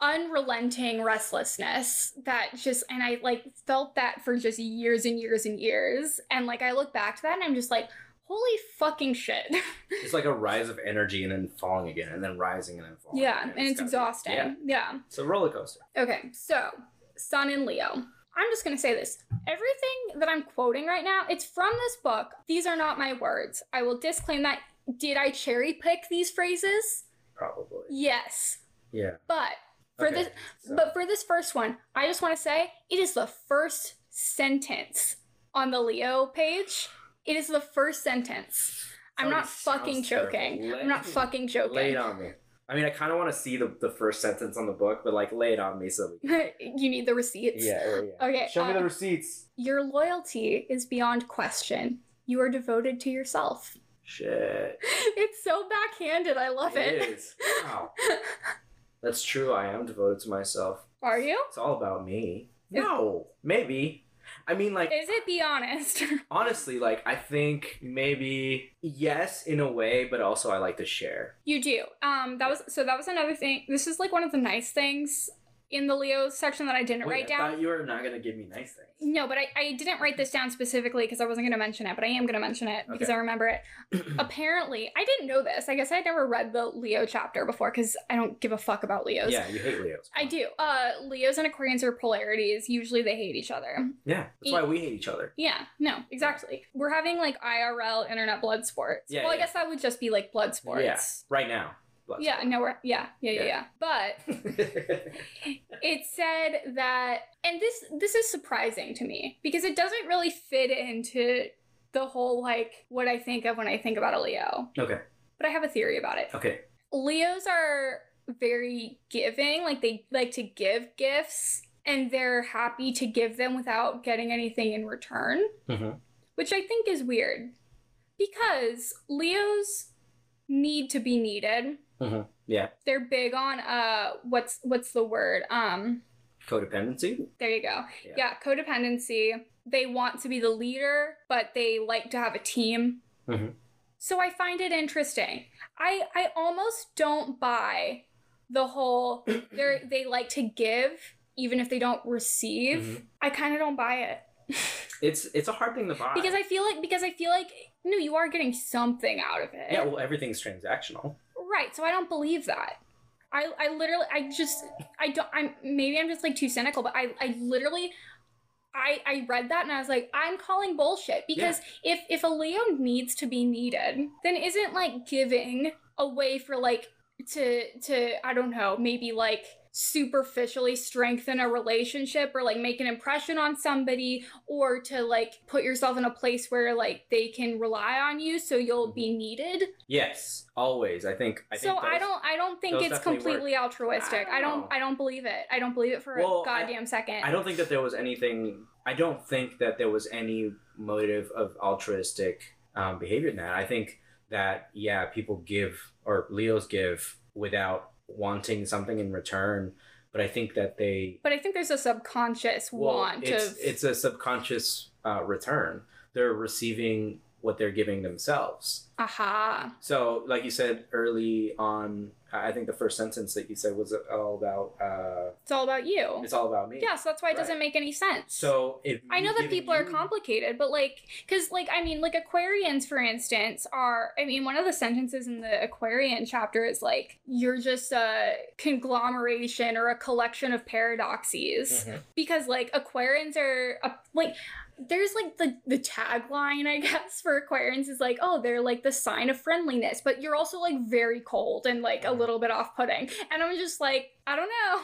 unrelenting restlessness that just and I like felt that for just years and years and years. And like I look back to that and I'm just like, holy fucking shit. It's like a rise of energy and then falling again, and then rising and then falling. yeah, again. and it's be- exhausting. Yeah. yeah. It's a roller coaster. Okay, so Sun and Leo. I'm just gonna say this. Everything that I'm quoting right now, it's from this book. These are not my words. I will disclaim that. Did I cherry pick these phrases? Probably. Yes. Yeah. But for Okay, this so- but for this first one, I just want to say it is the first sentence on the Leo page. It is the first sentence. I'm Already not fucking joking. Lay- I'm not fucking joking. Lay it on me. I mean, I kind of want to see the, the first sentence on the book, but like lay it on me so we can. you need the receipts. Yeah, yeah, yeah. Okay, Show me uh, the receipts. Your loyalty is beyond question. You are devoted to yourself. Shit. It's so backhanded. I love it. It is. Wow. That's true. I am devoted to myself. Are you? It's all about me. No, maybe. I mean, like, Is it? Be honest. honestly, like, I think maybe yes, in a way, but also I like to share. You do. Um, that was so. That was another thing. This is like one of the nice things in the Leo section that I didn't Wait, write I down. thought you were not gonna give me nice things. No, but I, I didn't write this down specifically because I wasn't going to mention it, but I am going to mention it because Okay. I remember it. Apparently, I didn't know this. I guess I'd never read the Leo chapter before because I don't give a fuck about Leos. Yeah, you hate Leos. I do. Uh, Leos and Aquarians are polarities. Usually they hate each other. Yeah, that's why we hate each other. Yeah, no, exactly. We're having like IRL internet blood sports. Yeah, well, I guess that would just be like blood sports. Yeah, right now. Yeah, no, we're yeah, yeah, yeah, Yeah. yeah. But it said that and this this is surprising to me because it doesn't really fit into the whole like what I think of when I think about a Leo. okay, But I have a theory about it. okay. Leos are very giving, like they like to give gifts and they're happy to give them without getting anything in return, Mhm. which I think is weird because Leos need to be needed. Yeah, They're big on uh what's what's the word? Um codependency. there you go. Yeah. Yeah, codependency. They want to be the leader, but they like to have a team. Mhm. So I find it interesting. I I almost don't buy the whole they they like to give even if they don't receive. Mhm. I kind of don't buy it. It's it's a hard thing to buy because I feel like because I feel like no, you are getting something out of it. yeah, well, everything's transactional. Right. So I don't believe that. I, I literally I just I don't I'm maybe I'm just like too cynical, but I I literally I I read that and I was like, I'm calling bullshit because if if a Leo needs to be needed, then isn't like giving a way for like to to I don't know, maybe like superficially strengthen a relationship or like make an impression on somebody or to like put yourself in a place where like they can rely on you so you'll be needed Yes, always. I think. I so think I don't I don't think it's definitely completely altruistic. I I don't don't. I don't believe it. I don't believe it for Well, a I- goddamn second. I don't think that there was anything. I don't think that there was any motive of altruistic um, behavior in that. I think that yeah, people give or Leos give without wanting something in return but I think that they But I think there's a subconscious well, want it's of it's a subconscious uh, return. They're receiving what they're giving themselves. aha. So, like you said early on, I think the first sentence that you said was all about. Uh, It's all about you. it's all about me. Yeah, so that's why it doesn't make any sense. So if I know that people are complicated, but like, because, like, I mean, like, Aquarians, for instance, are, I mean, one of the sentences in the Aquarian chapter is like, you're just a conglomeration or a collection of paradoxes. Mhm. Because, like, Aquarians are, a, like, there's like the the tagline I guess for Aquarians is like oh they're like the sign of friendliness but you're also like very cold and like a little bit off putting and I'm just like I don't know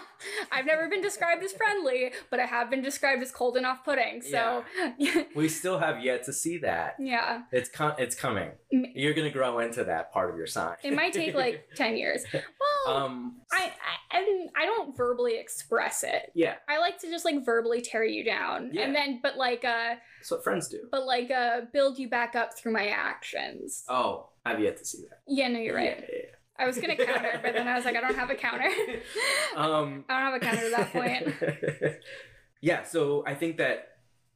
I've never been described as friendly but I have been described as cold and off putting so yeah, We still have yet to see that. yeah. It's com- it's coming. You're gonna grow into that part of your sign. it might take like 10 years well um. I, I I I don't verbally express it Yeah, I like to just like verbally tear you down Yeah. and then but like uh that's what friends do. but like uh build you back up through my actions Oh, I've yet to see that. yeah no you're right Yeah, I was gonna counter, but then I was like, I don't have a counter. um. I don't have a counter at that point. yeah. So I think that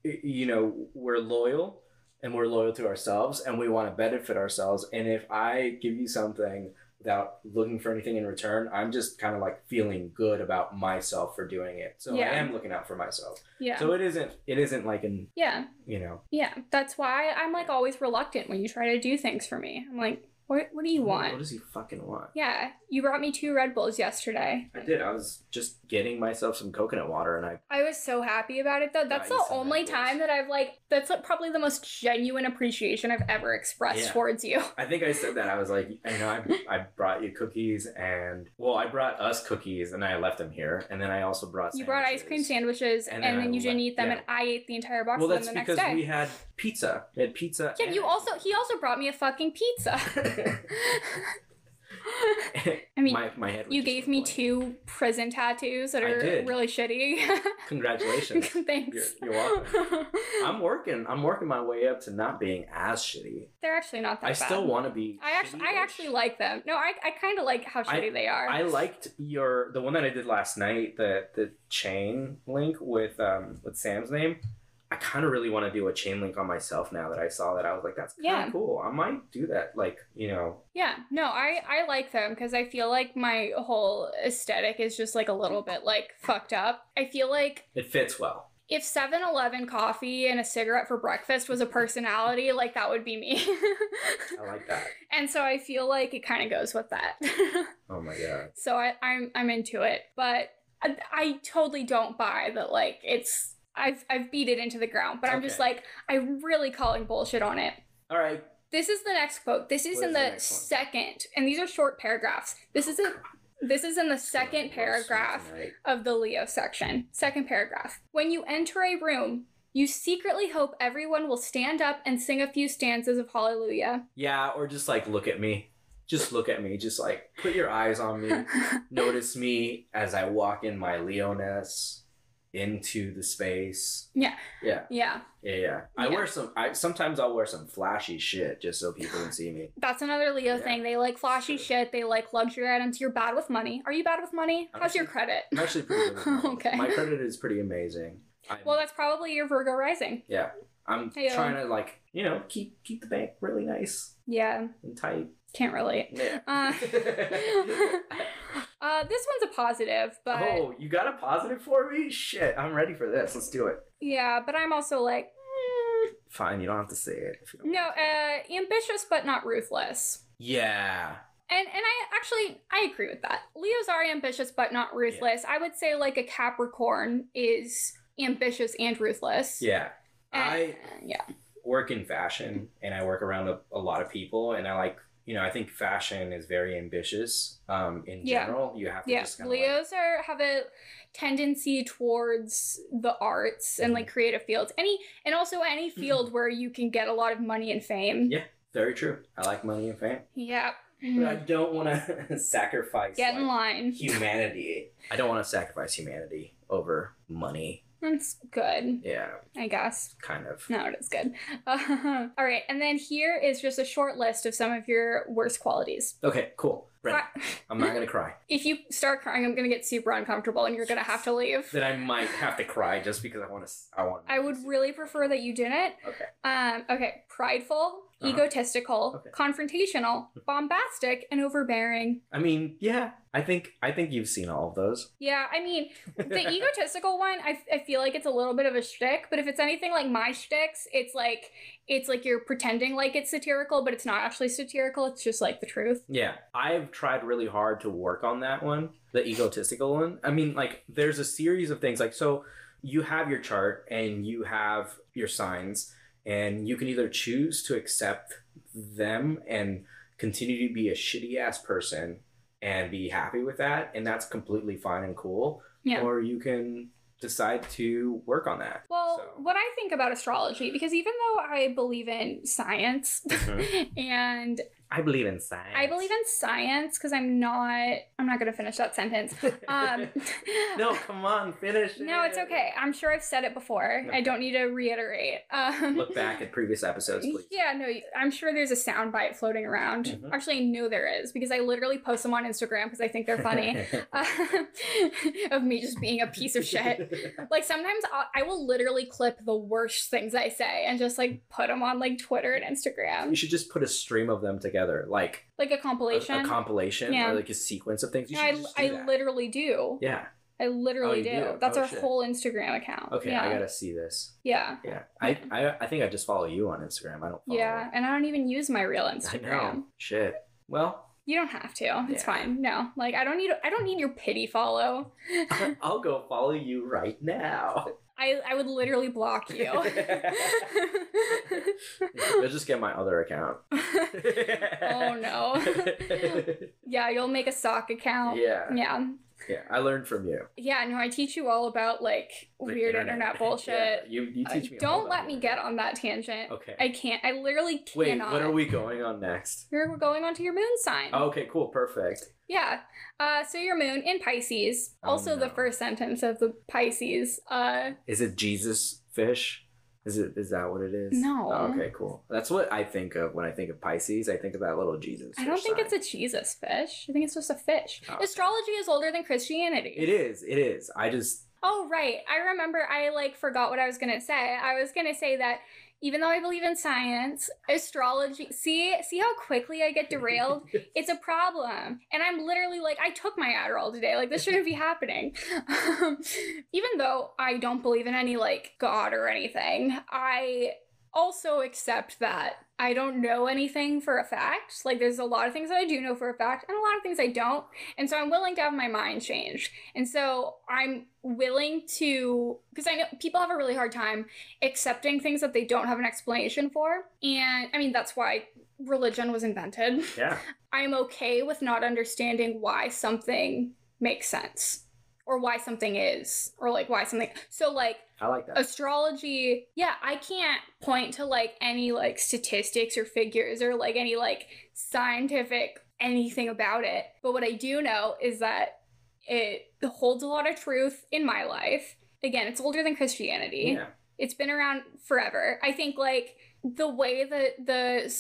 you know we're loyal and we're loyal to ourselves and we want to benefit ourselves. And if I give you something without looking for anything in return, I'm just kind of like feeling good about myself for doing it. So Yeah. I am looking out for myself. Yeah. So it isn't. It isn't like an yeah. you know. Yeah. That's why I'm like always reluctant when you try to do things for me. I'm like, what what do you want? What does he fucking want? Yeah. You brought me two Red Bulls yesterday. I did. I was just getting myself some coconut water, and I I was so happy about it though. That's the only time that I've like that's like probably the most genuine appreciation I've ever expressed Yeah. towards you. I think I said that. I was like, I know I, I brought you cookies and well, I brought us cookies and I left them here, and then I also brought. You brought ice cream sandwiches. And and, then then you didn't eat them yeah. and I ate the entire box Well, of that's because next day. we had pizza. We had pizza. yeah, you also he also brought me a fucking pizza. I mean, my, my head. You gave me two prison tattoos that are really shitty. Congratulations. Thanks. You're, you're welcome. I'm working. I'm working my way up to not being as shitty. They're actually not that I bad. still want to be. I actually, I actually like them. No, I, I kind of like how I- shitty they are. I liked your the one that I did last night, the the chain link with um with Sam's name. I kind of really want to do a chain link on myself now that I saw that. I was like, that's kind of Yeah. cool. I might do that. Like, you know, yeah, no, I, I like them because I feel like my whole aesthetic is just like a little bit like fucked up. I feel like it fits well. if 7-Eleven coffee and a cigarette for breakfast was a personality, like that would be me. I like that. and so I feel like it kind of goes with that. Oh my god. so I, I'm I'm into it, but I, I totally don't buy that. Like it's I've I've beat it into the ground, but I'm just like I'm really calling bullshit on it. All right. This is the next quote. This is What in is the the, next one? second, and these are short paragraphs. This oh, is a this is in the second paragraph of the Leo section. Second paragraph. When you enter a room, you secretly hope everyone will stand up and sing a few stanzas of Hallelujah. Yeah, or just like look at me. Just look at me. Just like put your eyes on me. Notice me as I walk in my Leoness into the space. Yeah. Yeah. yeah. Yeah, yeah. I Yeah. wear some. I sometimes I'll wear some flashy shit just so people can see me. That's another Leo Yeah. thing. They like flashy Sure. shit. They like luxury items. You're bad with money. Are you bad with money? I'm How's your credit? I'm actually pretty good. Okay. My credit is pretty amazing. I'm, Well, that's probably your Virgo rising. yeah. I'm Hey-o. trying to like you know keep keep the bank really nice Yeah, and tight. Can't relate. Yeah. Uh, uh, this one's a positive, but oh, you got a positive for me? Shit, I'm ready for this. Let's do it. yeah, but I'm also like, mm, Fine, you don't have to say it. If you don't no, uh, ambitious but not ruthless. Yeah. And and I actually I agree with that. Leos are ambitious but not ruthless. I would say like a Capricorn is ambitious and ruthless. Yeah. And- I yeah. work in fashion and I work around a, a lot of people and I like you know I think fashion is very ambitious um in Yeah. general you have to Yeah, just kind of like, Leos are have a tendency towards the arts and like Mm-hmm. creative fields. Any and also any field where you can get a lot of money and fame. Yeah. very true I like money and fame Yeah. but I don't want to sacrifice Get in like, line. humanity I don't want to sacrifice humanity over money That's good, yeah I guess. kind of No, it is good. Uh, all right, and then here is just a short list of some of your worst qualities. okay cool Ready. I'm not gonna cry. if you start crying, I'm gonna get super uncomfortable and you're gonna have to leave. Then I might have to cry just because I want to. I want. I would really prefer that you didn't. Okay. Um, okay, prideful, Uh-huh. egotistical, Okay. confrontational, bombastic, and overbearing. I mean, yeah. I think I think you've seen all of those. Yeah, I mean, the egotistical one, I, I feel like it's a little bit of a shtick, but if it's anything like my shticks, it's like it's like you're pretending like it's satirical, but it's not actually satirical. It's just like the truth. Yeah, I've tried really hard to work on that one, the egotistical one. I mean, like, there's a series of things. Like, so you have your chart and you have your signs, and you can either choose to accept them and continue to be a shitty ass person and be happy with that, and that's completely fine and cool. Yeah. Or you can decide to work on that. Well, So- what I think about astrology, because even though I believe in science Mhm. and I believe in science. I believe in science because I'm not I'm not gonna finish that sentence. Um no, come on, finish. It. No, it's okay. I'm sure I've said it before. I don't need to reiterate. Um, Look back at previous episodes, please. Yeah, no, I'm sure there's a sound bite floating around. Mhm. Actually, I know there is because I literally post them on Instagram because I think they're funny. uh, of me just being a piece of shit. Like sometimes I'll, I will literally clip the worst things I say and just like put them on like Twitter and Instagram. You should just put a stream of them together, like like a a, compilation. a compilation Yeah. or like a sequence of things. You should I, I literally do. yeah. I literally oh, you do. do? That's Oh, our shit. whole Instagram account. Okay, yeah. I gotta see this. Yeah. Yeah, I, I I think I just follow you on Instagram. I don't. Follow Yeah, and I don't even use my real I Instagram. know. Shit. Well, You don't have to. It's Yeah. fine. No, like I don't need. I don't need your pity follow. I'll go follow you right now. I I would literally block you. You'll just get my other account. oh no. yeah, you'll make a sock account. Yeah. Yeah. Yeah, I learned from you. Yeah, no, I teach you all about like The weird internet, bullshit. Yeah, you you Uh, teach me. all don't let me get on that tangent. Okay. I can't. I literally cannot. Wait, what are we going on next? We're we're going on to your moon sign. Okay, cool, perfect. Yeah. Uh, so your moon in Pisces. Oh, also, the first sentence of the Pisces. Uh, Is it Jesus fish? Is it is that what it is? No. Oh, okay, cool. That's what I think of when I think of Pisces. I think of that little Jesus. Fish. I don't think sign. it's a Jesus fish. I think it's just a fish. Oh. Astrology is older than Christianity. It is. It is. I just. Oh right. I remember I like forgot what I was gonna say. I was gonna say that even though I believe in science, astrology see see how quickly I get derailed? it's a problem. And I'm literally like, I took my Adderall today. Like this shouldn't be happening. Um, even though I don't believe in any like God or anything, I also accept that I don't know anything for a fact. Like there's a lot of things that I do know for a fact and a lot of things I don't. And so I'm willing to have my mind changed. And so I'm willing to because I know people have a really hard time accepting things that they don't have an explanation for. And I mean that's why religion was invented. Yeah. I'm okay with not understanding why something makes sense or why something is or like why something so like I like that. astrology yeah i can't point to like any like statistics or figures or like any like scientific anything about it but what i do know is that it holds a lot of truth in my life again it's older than christianity yeah. it's been around forever. I think like the way that the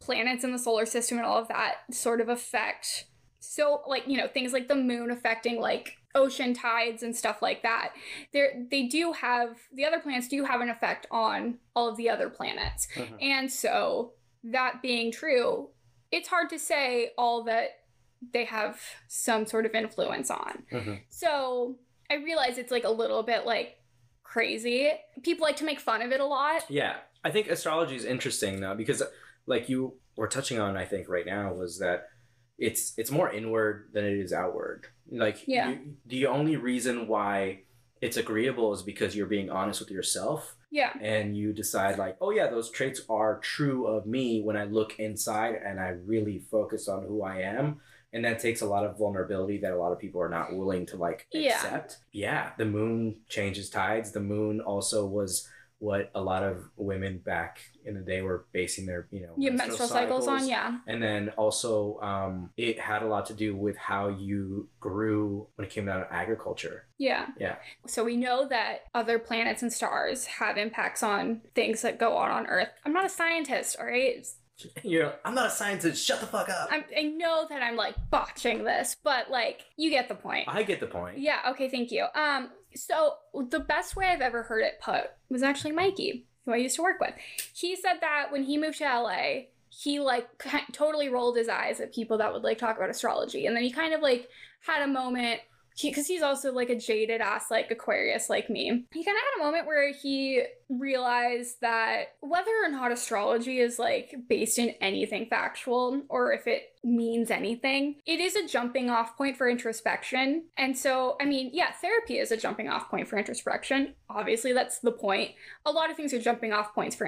planets in the solar system and all of that sort of affect so like you know things like the moon affecting like ocean tides and stuff like that they they do have the other planets do have an effect on all of the other planets Mhm. and so that being true it's hard to say all that they have some sort of influence on Mhm. so I realize it's like a little bit like crazy. People like to make fun of it a lot. Yeah, I think astrology is interesting though because, like you were touching on, I think right now was that it's it's more inward than it is outward. Like, Yeah. you, the only reason why it's agreeable is because you're being honest with yourself Yeah. and you decide like, oh yeah, those traits are true of me when I look inside and I really focus on who I am. And that takes a lot of vulnerability that a lot of people are not willing to like Yeah. accept. Yeah, the moon changes tides. The moon also was what a lot of women back in the day were basing their, you know, Yeah, menstrual cycles on, yeah. And then also, um, it had a lot to do with how you grew when it came down to agriculture. Yeah. Yeah. So we know that other planets and stars have impacts on things that go on on Earth. I'm not a scientist, all right? You're, I'm not a scientist. Shut the fuck up. I'm, I know that I'm like botching this, but like you get the point. I get the point. Yeah, okay, thank you. Um, so the best way I've ever heard it put was actually Mikey, who I used to work with. He said that when he moved to LA, he like totally rolled his eyes at people that would like talk about astrology, and then he kind of like had a moment because he's also like a jaded ass like Aquarius like me. He kind of had a moment where he realized that whether or not astrology is like based in anything factual or if it means anything, it is a jumping off point for introspection. And so, I mean, yeah, therapy is a jumping off point for introspection. Obviously, that's the point. A lot of things are jumping off points for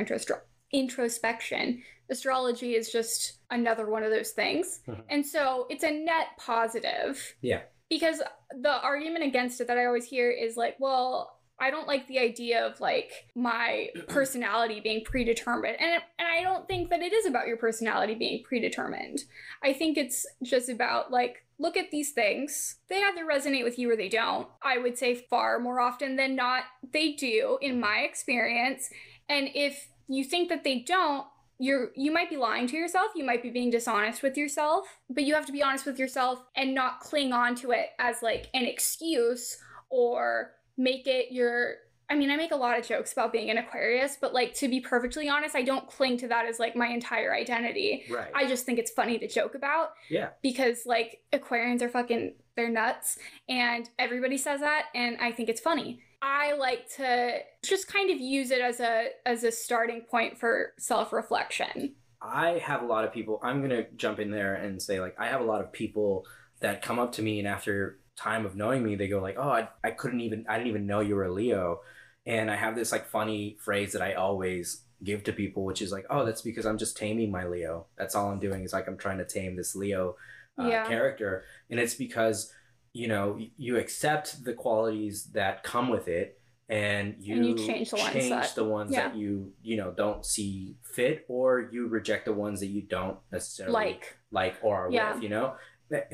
introspection. Astrology is just another one of those things. Mhm. And so, it's a net positive Yeah. Because the argument against it that I always hear is like, well, I don't like the idea of like my personality being predetermined. And and I don't think that it is about your personality being predetermined. I think it's just about like look at these things. They either resonate with you or they don't. I would say far more often than not they do in my experience. And if you think that they don't, you're you might be lying to yourself you might be being dishonest with yourself but you have to be honest with yourself and not cling on to it as like an excuse or make it your I mean, I make a lot of jokes about being an Aquarius, but like to be perfectly honest, I don't cling to that as like my entire identity. Right. I just think it's funny to joke about yeah. because like Aquarians are fucking they're nuts and everybody says that and I think it's funny. I like to just kind of use it as a as a starting point for self-reflection. I have a lot of people. I'm gonna jump in there and say like I have a lot of people that come up to me and after time of knowing me, they go like, "Oh, I, I couldn't even I didn't even know you were a Leo," and I have this like funny phrase that I always give to people, which is like, "Oh, that's because I'm just taming my Leo. That's all I'm doing is like I'm trying to tame this Leo uh, Yeah. character," and it's because you know you accept the qualities that come with it. And you, And you change the ones change that- the ones yeah. that you you know don't see fit, or you reject the ones that you don't necessarily Like like or are Yeah. with, you know?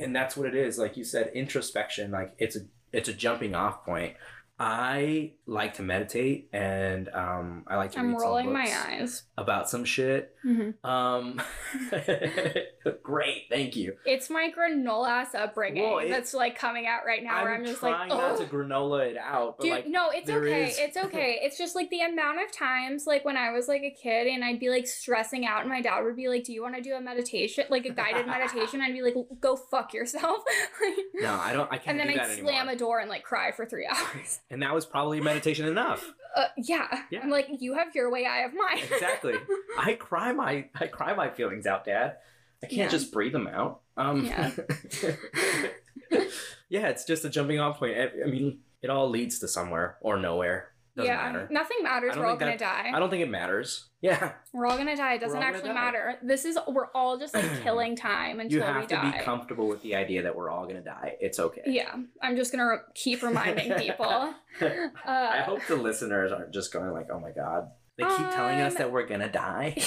And that's what it is. Like you said, introspection, like it's a it's a jumping off point. I like to meditate and um I like to I'm read rolling my eyes. about some shit. Mhm. Um great, thank you. It's my granola ass upbringing Well, it- that's like coming out right now. where I'm, I'm just trying like, not oh, to granola it out, but Dude, like no, it's okay. is- It's okay. It's just like the amount of times, like when I was like a kid and I'd be like stressing out, and my dad would be like, Do you want to do a meditation, like a guided meditation? I'd be like, Go fuck yourself. no, I don't I can't and then I'd that slam a door and like cry for three hours. And that was probably meditation enough. Uh, yeah. Yeah. I'm like, You have your way, I have mine. Exactly. I cry my I cry my feelings out, Dad. I can't Yeah. just breathe them out. Um, Yeah. yeah, it's just a jumping off point. I I mean, it all leads to somewhere or nowhere. Doesn't yeah. matter. Nothing matters. We're all gonna die. I don't think it matters. Yeah, We're all gonna die. It doesn't actually matter. This is we're all just like killing time until we die. you have to die. be comfortable with the idea that we're all gonna die. It's okay. yeah, I'm just gonna re- keep reminding people. Uh, I hope the listeners aren't just going like, "Oh my god." They keep telling us Um, that we're gonna die.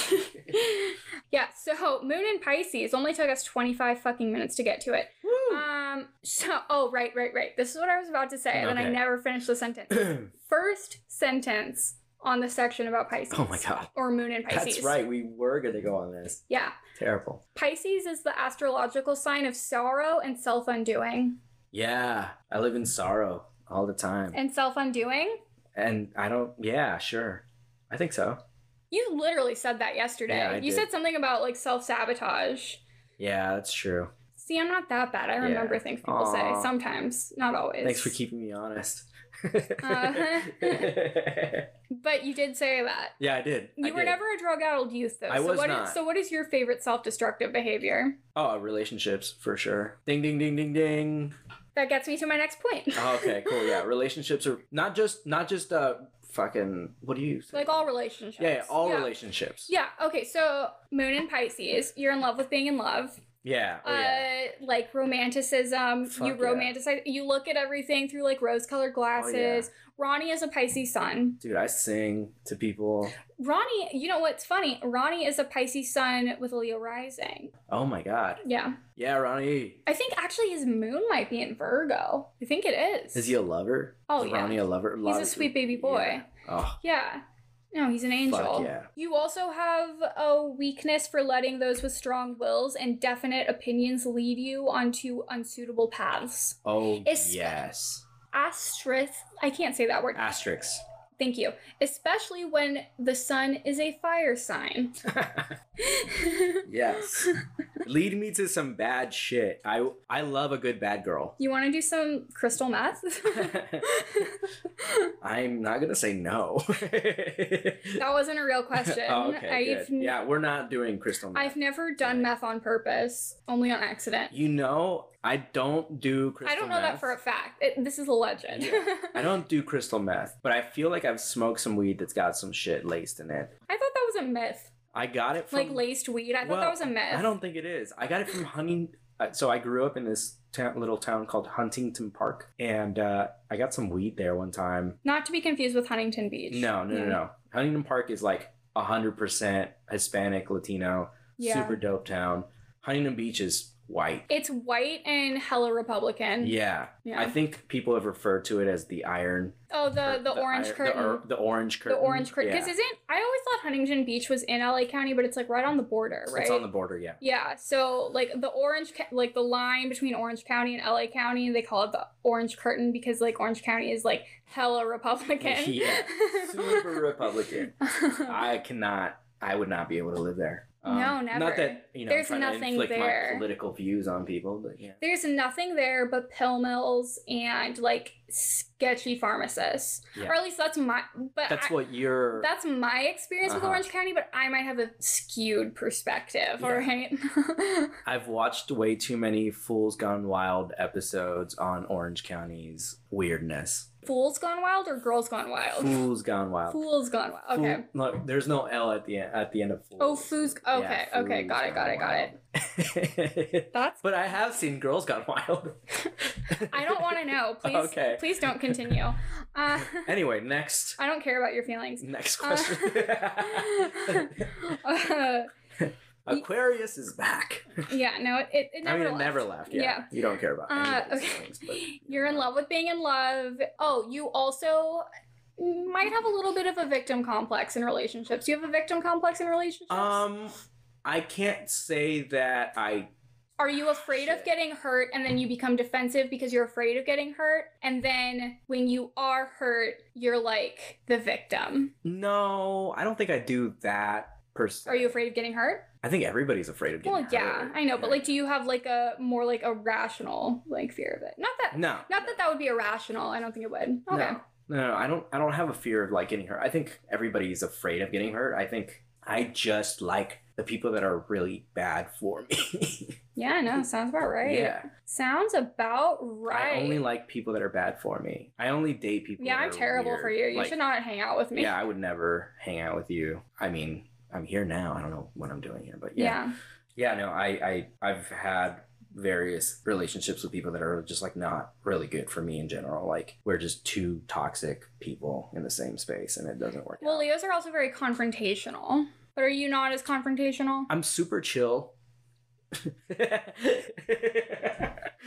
yeah, so Moon in Pisces only took us 25 fucking minutes to get to it. Woo. Um, so, oh, right, right, right. This is what I was about to say, and then I never finished the sentence. First sentence on the section about Pisces. oh my god. Or Moon in Pisces. That's right. We were gonna go on this. Yeah. Terrible. Pisces is the astrological sign of sorrow and self undoing. Yeah, I live in sorrow all the time. And self undoing? And I don't, yeah, sure. I think so. You literally said that yesterday. Yeah, you did. said something about like self sabotage. Yeah, that's true. See, I'm not that bad. I remember Yeah. things people say sometimes, not always. Thanks for keeping me honest. Uh-huh. But you did say that. yeah, I did. You I were did. never a drug-addled youth, though. I so was what is- not. so what is your favorite self-destructive behavior? Oh, relationships for sure. Ding, ding, ding, ding, ding. That gets me to my next point. Oh, okay, cool. Yeah, relationships are not just not just uh fucking. What do you? Say? like all relationships. Yeah, yeah, all relationships. Yeah. Okay. So Moon and Pisces, you're in love with being in love. Yeah. Oh, yeah. Uh, like romanticism. you Fuck yeah. romanticize. You look at everything through like rose-colored glasses. Oh, Ronnie is a Pisces sun. Dude, I sing to people. Ronnie, you know what's funny? Ronnie is a Pisces sun with a Leo rising. Oh my god. Yeah. Yeah, Ronnie. I think actually his moon might be in Virgo. I think it is. Is he a lover? Oh, is yeah. Ronnie a lover? He's a sweet baby boy. Yeah. Oh, Yeah. No, he's an angel. Fuck yeah. You also have a weakness for letting those with strong wills and definite opinions lead you onto unsuitable paths. Oh yes. Asterisk, I can't say that word. Asterisks. Thank you. Especially when the sun is a fire sign. yes. Lead me to some bad shit. I I love a good bad girl. You want to do some crystal meth? I'm not gonna say no. that wasn't a real question. Oh, okay, I've, good. Yeah, we're not doing crystal meth. I've never done meth on purpose, only on accident. You know, I don't do crystal meth. I don't know that for a fact. It, this is a legend. Yeah. I don't do crystal meth, but I feel like I've smoked some weed that's got some shit laced in it. I thought that was a myth. I got it from like laced weed. I thought Well, that was a myth. I don't think it is. I got it from Hunting. Uh, so I grew up in this town, little town called Huntington Park, and uh, I got some weed there one time. Not to be confused with Huntington Beach. No, no, no, Yeah. no. Huntington Park is like hundred percent Hispanic, Latino, Yeah. super dope town. Huntington Beach is white. It's white and hella Republican. Yeah. Yeah. I think people have referred to it as the iron. Oh, the cur- the, orange iron- curtain. The, or- the orange curtain. The orange curtain. Because Yeah. isn't I always thought Huntington Beach was in LA County, but it's like right on the border, right? It's on the border, yeah. Yeah, so like the orange, like the line between Orange County and LA County, they call it the Orange Curtain because like Orange County is like hella Republican. Yeah, Super Republican. I cannot. I would not be able to live there. Um, No, never. Not that you know. There's nothing there. My political views on people, but yeah. There's nothing there but pill mills and like sketchy pharmacists, Yeah. or at least that's my. But That's I- what you're. That's my experience with Uh-huh. Orange County, but I might have a skewed perspective. All right. I've watched way too many Fools Gone Wild episodes on Orange County's weirdness. Fools Gone Wild or Girls Gone Wild? Fools Gone Wild. Fools Gone Wild. Okay. Fool- look, there's no L at the end. At the end of Fools. Oh, Fools. Okay. Yeah, okay. Got it. Got it. Got it. That's. but I have seen Girls Gone Wild. I don't want to know. Please. Okay. Please don't continue. Uh, Anyway, next I don't care about your feelings. next Uh, question. uh, Aquarius is back. yeah. No. It. It, it I never mean, it left. never left. Yeah. Yeah. You don't care about Uh, okay. feelings, but You're in love with being in love. Oh, you also might have a little bit of a victim complex in relationships. Do you have a victim complex in relationships? um, I can't say that I. Are you afraid of getting hurt and then you become defensive because you're afraid of getting hurt? And then when you are hurt, you're like the victim. No, I don't think I do that per se. Are you afraid of getting hurt? I think everybody's afraid of getting hurt. Well, yeah, hurt. I know, but like, do you have like a more like a rational like fear of it? Not that, No. not that that would be irrational. I don't think it would. Okay. No. No, no, I don't. I don't have a fear of like getting hurt. I think everybody's afraid of getting hurt. I think I just like the people that are really bad for me. Yeah, no, sounds about right. Yeah, Sounds about right. I only like people that are bad for me. I only date people. yeah, I'm terrible weird. for you. You Like, should not hang out with me. Yeah, I would never hang out with you. I mean, I'm here now. I don't know what I'm doing here, but yeah, yeah. yeah. No, I, I, I've had various relationships with people that are just like not really good for me in general. Like we're just two toxic people in the same space, and it doesn't work. Well, out. Leos are also very confrontational. But are you not as confrontational? I'm super chill.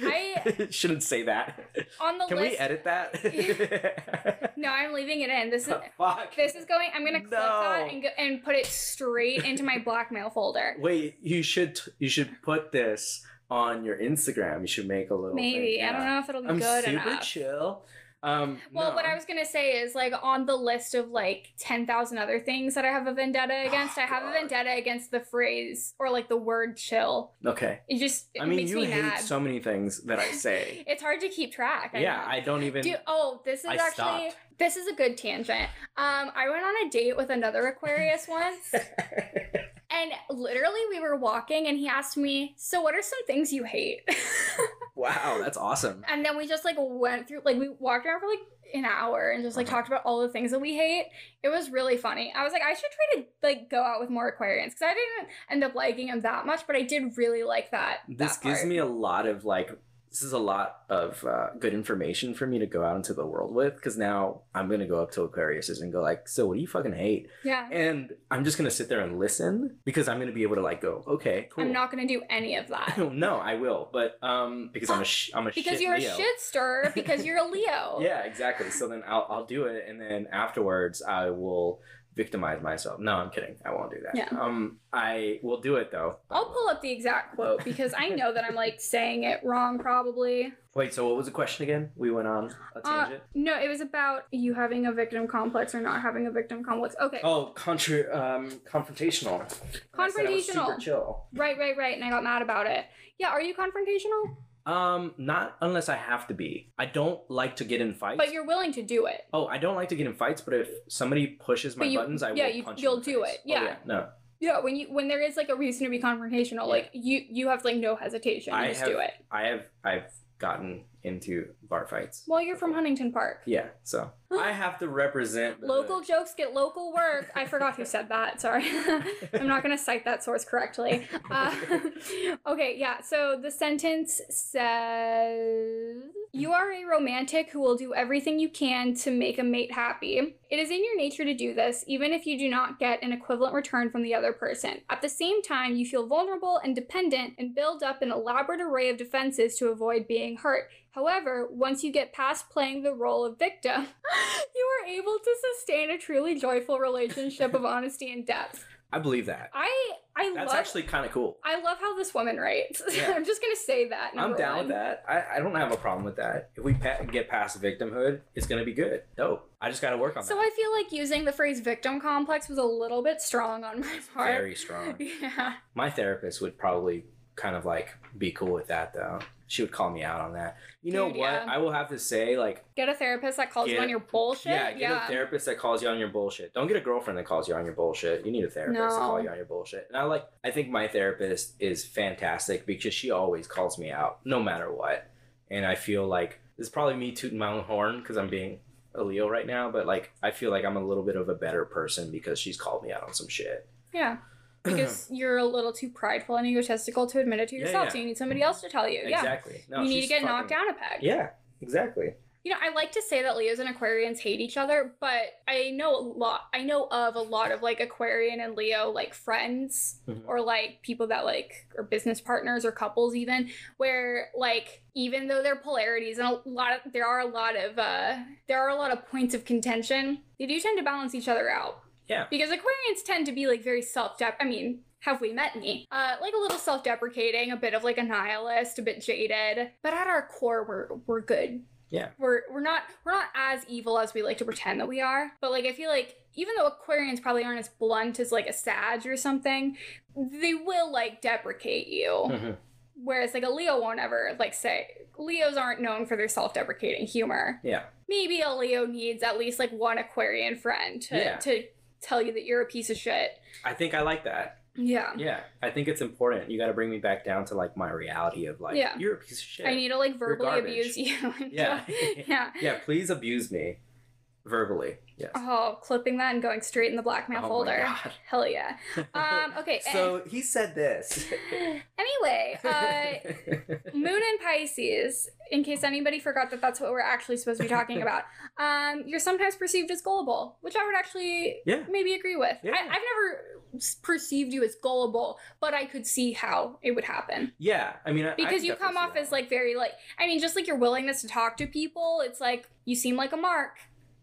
I- shouldn't say that. On the Can list. we edit that? No, I'm leaving it in. This is Fuck. this is going. I'm gonna clip No. that and go, and put it straight into my blackmail folder. Wait, you should you should put this on your Instagram. You should make a little. Maybe thing. I don't know if it'll be I'm good super enough. chill. Um, Well, no. what I was gonna say is like on the list of like ten thousand other things that I have a vendetta against, I have a vendetta against the phrase or like the word "chill." Okay. It just it I mean, you me hate mad. so many things that I say. it's hard to keep track. yeah, know. I don't even. Do oh, this is I actually stopped. this is a good tangent. Um, I went on a date with another Aquarius once, and literally we were walking, and he asked me, "So, what are some things you hate?" wow, that's awesome. and then we just like went through, like we walked around for like an hour and just like Uh-huh. talked about all the things that we hate. It was really funny. I was like, I should try to like go out with more Aquarians because I didn't end up liking him that much, but I did really like that. This that gives me a lot of like. This is a lot of uh, good information for me to go out into the world with because now I'm gonna go up to Aquariuses and go like, so what do you fucking hate? yeah. And I'm just gonna sit there and listen because I'm gonna be able to like go, okay, cool. I'm not gonna do any of that. no, I will, but um, because I'm a sh- I'm a because you're Leo. a shit stirrer because you're a Leo. Yeah, exactly. So then I'll I'll do it, and then afterwards I will victimize myself. No, I'm kidding. I won't do that. Yeah. Um, I will do it though. I'll pull up the exact quote because I know that I'm like saying it wrong probably. Wait, so what was the question again? We went on a Uh, tangent. no, it was about you having a victim complex or not having a victim complex. Okay. oh, contra- um, confrontational. I said I was Confrontational. super chill. Right, right, right. And I got mad about it. Yeah, are you confrontational? Um, not unless I have to be. I don't like to get in fights. But you're willing to do it. Oh, I don't like to get in fights, but if somebody pushes my you- buttons, I yeah, will you- punch you'll do face. it, Oh, yeah. No, Yeah, when you when there is like a reason to be confrontational, Yeah. like you you have like no hesitation. You I just have, do it. I have I've gotten into bar fights. Well, you're from Huntington Park. Yeah, so I have to represent the Local jokes get local work. I forgot who said that. Sorry. I'm not going to cite that source correctly. Uh, okay, yeah. So the sentence says You are a romantic who will do everything you can to make a mate happy. It is in your nature to do this, even if you do not get an equivalent return from the other person. At the same time, you feel vulnerable and dependent and build up an elaborate array of defenses to avoid being hurt. However, once you get past playing the role of victim, you are able to sustain a truly joyful relationship of honesty and depth. I believe that. I I That's love actually kind of cool. I love how this woman writes. Yeah. I'm just gonna say that. I'm down one. with that. I, I don't have a problem with that. If we pa- get past victimhood, it's gonna be good. Dope. I just gotta work on So that. So I feel like using the phrase victim complex was a little bit strong on my part. Very strong. Yeah. My therapist would probably kind of like be cool with that though. She would call me out on that. You know what? yeah. I will have to say, like, Get a therapist that calls you on your bullshit. yeah, get a therapist that calls you on your bullshit. Don't get a girlfriend that calls you on your bullshit. You need a therapist to call you on your bullshit. And I like, I think my therapist is fantastic because she always calls me out, no matter what. And I feel like this is probably me tooting my own horn because I'm being a Leo right now, but like, I feel like I'm a little bit of a better person because she's called me out on some shit. Yeah. Because you're a little too prideful and egotistical to admit it to yourself, yeah. so you need somebody else to tell you. Yeah. Exactly. No, you need to get fucking- knocked down a peg. Yeah, exactly. You know, I like to say that Leos and Aquarians hate each other, but I know a lot. I know of a lot of like Aquarian and Leo like friends Mhm. or like people that like are business partners or couples even where like even though they're polarities and a lot of there are a lot of uh there are a lot of points of contention, they do tend to balance each other out. Yeah. Because Aquarians tend to be like very self-dep. I mean, have we met me? Uh, like a little self-deprecating, a bit of like a nihilist, a bit jaded. But at our core, we're we're good. Yeah. We're we're not we're not as evil as we like to pretend that we are. But like I feel like even though Aquarians probably aren't as blunt as like a Sag or something, they will like deprecate you. Mhm. Whereas like a Leo won't ever like say Leos aren't known for their self-deprecating humor. Yeah. Maybe a Leo needs at least like one Aquarian friend to Yeah. to tell you that you're a piece of shit. I think I like that. Yeah. Yeah, I think it's important. You got to bring me back down to like my reality of like, Yeah. you're a piece of shit. I need to like verbally abuse you. Yeah. yeah. yeah, please abuse me verbally. Yes. Oh, clipping that and going straight in the blackmail Oh my folder. God. Hell yeah. Um, okay. so he said this. anyway, uh, Moon and Pisces, in case anybody forgot that that's what we're actually supposed to be talking about, um, you're sometimes perceived as gullible, which I would actually Yeah. maybe agree with. Yeah. I, I've never perceived you as gullible, but I could see how it would happen. yeah, I mean, I, I Because can you come off that as like very like, I mean, just like your willingness to talk to people, it's like you seem like a mark.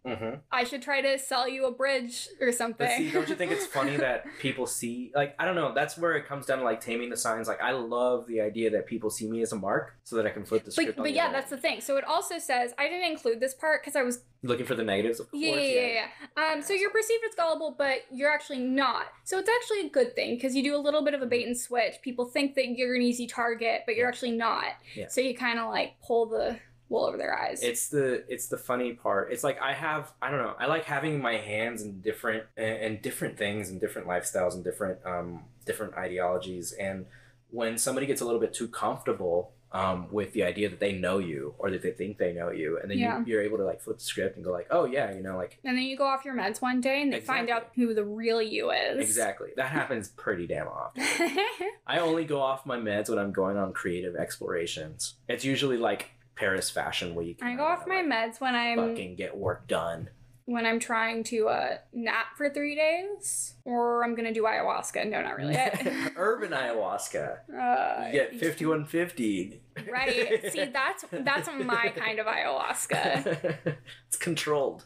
Mhm. I should try to sell you a bridge or something. But see, don't you think it's funny that people see like I don't know? That's where it comes down to like taming the signs. Like I love the idea that people see me as a mark, so that I can flip the script. on but the yeah, that's the thing. So it also says I didn't include this part because I was looking for the negatives. Of course, Yeah, yeah, yeah, yeah. Um, so you're perceived as gullible, but you're actually not. So it's actually a good thing because you do a little bit of a bait and switch. People think that you're an easy target, but you're Yeah. actually not. Yeah. So you kind of like pull the wool over their eyes. it's the it's the funny part it's like i have i don't know i like having my hands in different and different things and different lifestyles and different um different ideologies and when somebody gets a little bit too comfortable um, with the idea that they know you or that they think they know you and then Yeah. you, you're able to like flip the script and go like oh yeah you know like and then you go off your meds one day and they find out who the real you is. exactly that happens pretty damn often i only go off my meds when i'm going on creative explorations it's usually like paris fashion week I go off my like, meds when I'm fucking get work done when I'm trying to uh, nap for three days, or I'm gonna do ayahuasca. No, not really. urban ayahuasca uh, You get 5150. right. See, that's that's my kind of ayahuasca. it's controlled.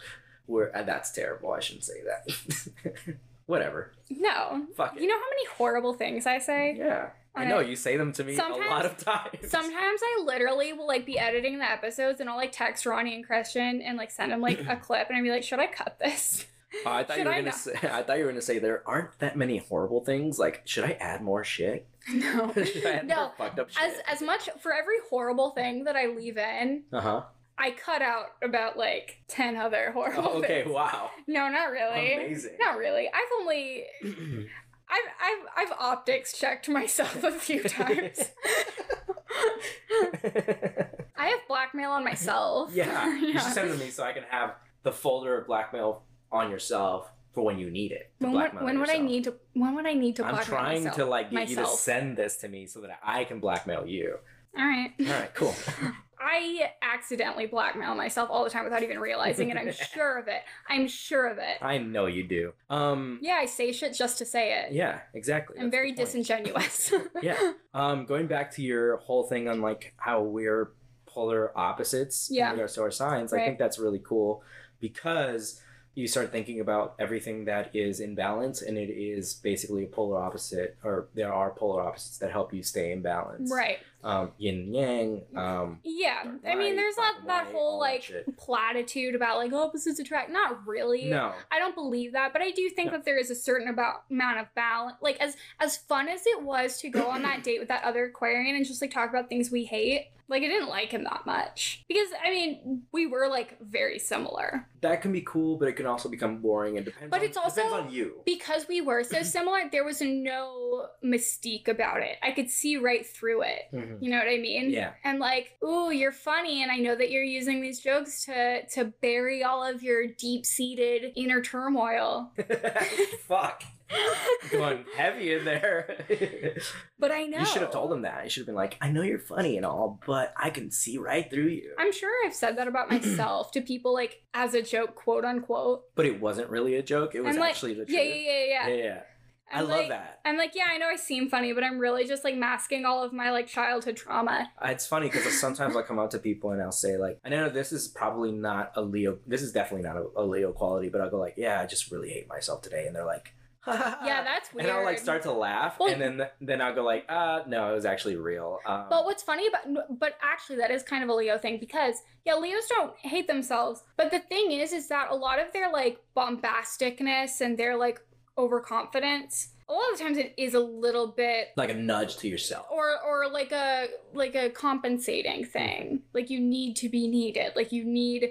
We're uh, that's terrible. I shouldn't say that. Whatever. No. Fuck it. You know how many horrible things I say? yeah. I know you say them to me a lot of times. Sometimes I literally will like be editing the episodes and I'll like text Ronnie and Christian and like send them like a clip and I'd be like, should I cut this? Oh, I thought you Should were I gonna not? say. I thought you were gonna say there aren't that many horrible things. Like, should I add more shit? no. should I add No, fucked up shit? As as much for every horrible thing that I leave in, uh huh. I cut out about like ten other horrible Oh, okay. things. Wow. No, not really. Amazing. Not really. I've only I've I've I've optics checked myself a few times. I have blackmail on myself. yeah. You should send it to me so I can have the folder of blackmail on yourself for when you need it. When would, when would I need to when would I need to I'm blackmail trying myself? to like get you to send this to me so that I can blackmail you. All right. All right, cool. I accidentally blackmail myself all the time without even realizing it. I'm sure of it. I'm sure of it. I know you do. Um, Yeah, I say shit just to say it. yeah, exactly. I'm That's very disingenuous. yeah. Um, going back to your whole thing on like how we're polar opposites Yeah. in regards to our signs, I think that's really cool because you start thinking about everything that is in balance and it is basically a polar opposite or there are polar opposites that help you stay in balance. right. Um, yin yang. Um, Yeah. I mean, there's not that whole like platitude about like opposites attract. Not really. no. I don't believe that, but I do think No. that there is a certain about amount of balance. Like as as fun as it was to go on that date with that other Aquarian and just like talk about things we hate, like I didn't like him that much because I mean we were like very similar That can be cool, but it can also become boring and depends. But on, it's also- depends on you. because we were so similar. There was no mystique about it. I could see right through it. Mhm. You know what I mean? Yeah. And like, ooh, you're funny, and I know that you're using these jokes to to bury all of your deep seated inner turmoil. Fuck. Going heavy in there. But I know You should have told him that. You should have been like, I know you're funny and all, but I can see right through you. I'm sure I've said that about myself to people, like as a joke, quote unquote. But it wasn't really a joke. It was like, actually the truth. yeah, yeah, yeah, yeah. yeah, yeah. I I'm love like- that. I'm like, yeah, I know I seem funny, but I'm really just like masking all of my like childhood trauma. It's funny because sometimes I'll come out to people and I'll say like, I know this is probably not a Leo. This is definitely not a, a Leo quality, but I'll go like, yeah, I just really hate myself today, and they're like, Yeah, that's weird. And I'll like start to laugh, Well- and then then I'll go like, uh, no, it was actually real. Um, But what's funny about, but actually, that is kind of a Leo thing because, yeah, Leos don't hate themselves. But the thing is, is that a lot of their like bombasticness and their like overconfidence, a lot of times it is a little bit like a nudge to yourself. or or like a like a compensating thing. Like you need to be needed. Like you need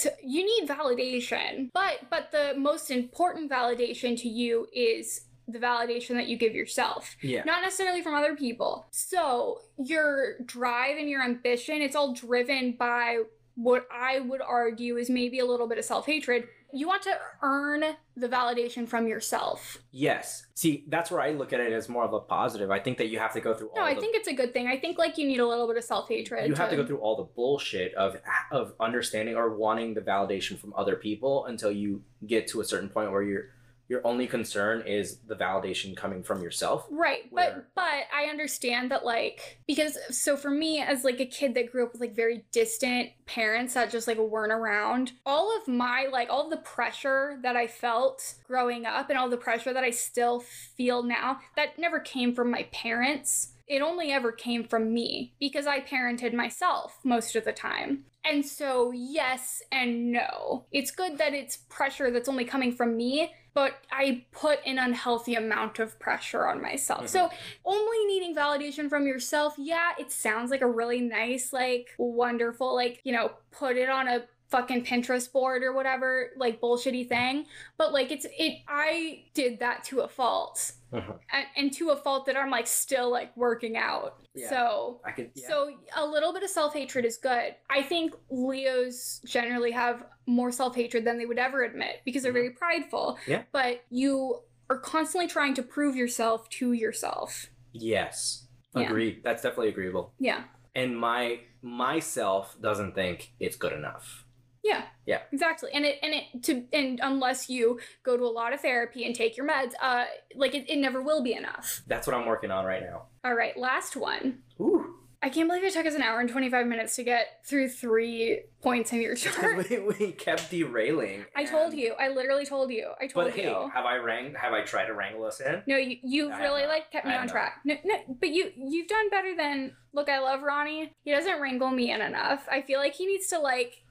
to, you need validation. But but the most important validation to you is the validation that you give yourself. Yeah. not necessarily from other people. So your drive and your ambition it's all driven by what i would argue is maybe a little bit of self-hatred you want to earn the validation from yourself Yes. See, that's where I look at it as more of a positive. I think that you have to go through no i the think it's a good thing i think like you need a little bit of self-hatred you have to go through all the bullshit of of understanding or wanting the validation from other people until you get to a certain point where your your only concern is the validation coming from yourself. Right, where- but but I understand that like because so for me as like a kid that grew up with like very distant parents that just like weren't around, all of my like all of the pressure that I felt growing up and all the pressure that I still feel now that never came from my parents. It only ever came from me because I parented myself most of the time. And so, yes and no. It's good that it's pressure that's only coming from me, but I put an unhealthy amount of pressure on myself. So, mm-hmm. only needing validation from yourself, yeah, it sounds like a really nice, like, wonderful, like, you know, put it on a fucking Pinterest board or whatever, like, bullshitty thing. But, like, it's, it, I did that to a fault. Mhm. And, and to a fault that I'm, like, still, like, working out. Yeah. So, I could yeah. so a little bit of self-hatred is good. I think Leos generally have more self-hatred than they would ever admit because they're Mhm. very prideful. Yeah. But you are constantly trying to prove yourself to yourself. yes. Yeah. That's definitely agreeable. Yeah. And my myself doesn't think it's good enough. Yeah. Yeah. Exactly. And it and it to and unless you go to a lot of therapy and take your meds, uh like it, it never will be enough. That's what I'm working on right now. All right, last one. Ooh. I can't believe it took us an hour and 25 minutes to get through three points in your chart. we, we kept derailing. I told you. I literally told you. I told you. But hey, you. have I rang? Have I tried to wrangle us in? No, you you've I have really not. like kept me I have on not. track. No, no, but you you've done better than look. I love Ronnie. He doesn't wrangle me in enough. I feel like he needs to like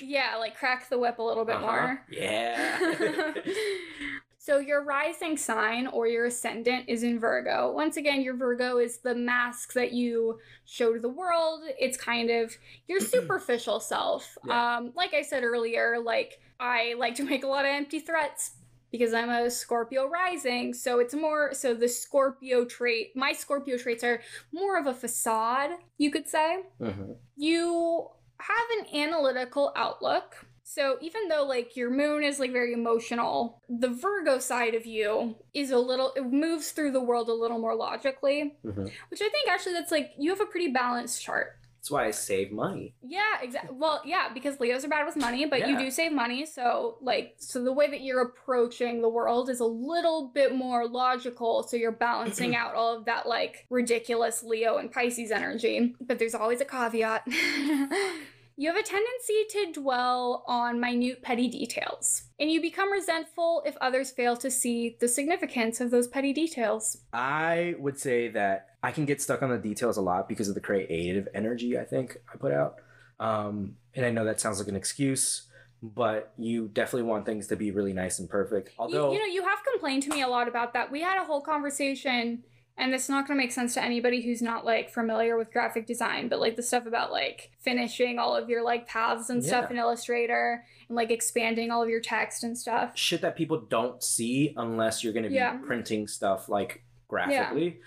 yeah, like crack the whip a little bit Uh-huh. more. Yeah. So your rising sign or your ascendant is in Virgo. Once again, your Virgo is the mask that you show to the world. It's kind of your superficial self. Yeah. Um, like I said earlier, like I like to make a lot of empty threats because I'm a Scorpio rising. So it's more so the Scorpio trait. My Scorpio traits are more of a facade, you could say Mhm. you have an analytical outlook. So even though like your moon is like very emotional, the Virgo side of you is a little it moves through the world a little more logically, Mhm. which I think actually that's like you have a pretty balanced chart. That's why I save money. Yeah, exactly. Well, yeah, because Leos are bad with money, but you do save money. So, like, so the way that you're approaching the world is a little bit more logical. So you're balancing out all of that, like, ridiculous Leo and Pisces energy. But there's always a caveat. you have a tendency to dwell on minute, petty details. And you become resentful if others fail to see the significance of those petty details. I would say that I can get stuck on the details a lot because of the creative energy I think I put out. Um, and I know that sounds like an excuse, but you definitely want things to be really nice and perfect. You- Although, you, know, you have complained to me a lot about that. We had a whole conversation, and it's not going to make sense to anybody who's not like familiar with graphic design, but like the stuff about like finishing all of your like paths and stuff in Illustrator and like expanding all of your text and stuff. shit that people don't see unless you're going to be Yeah. printing stuff like graphically.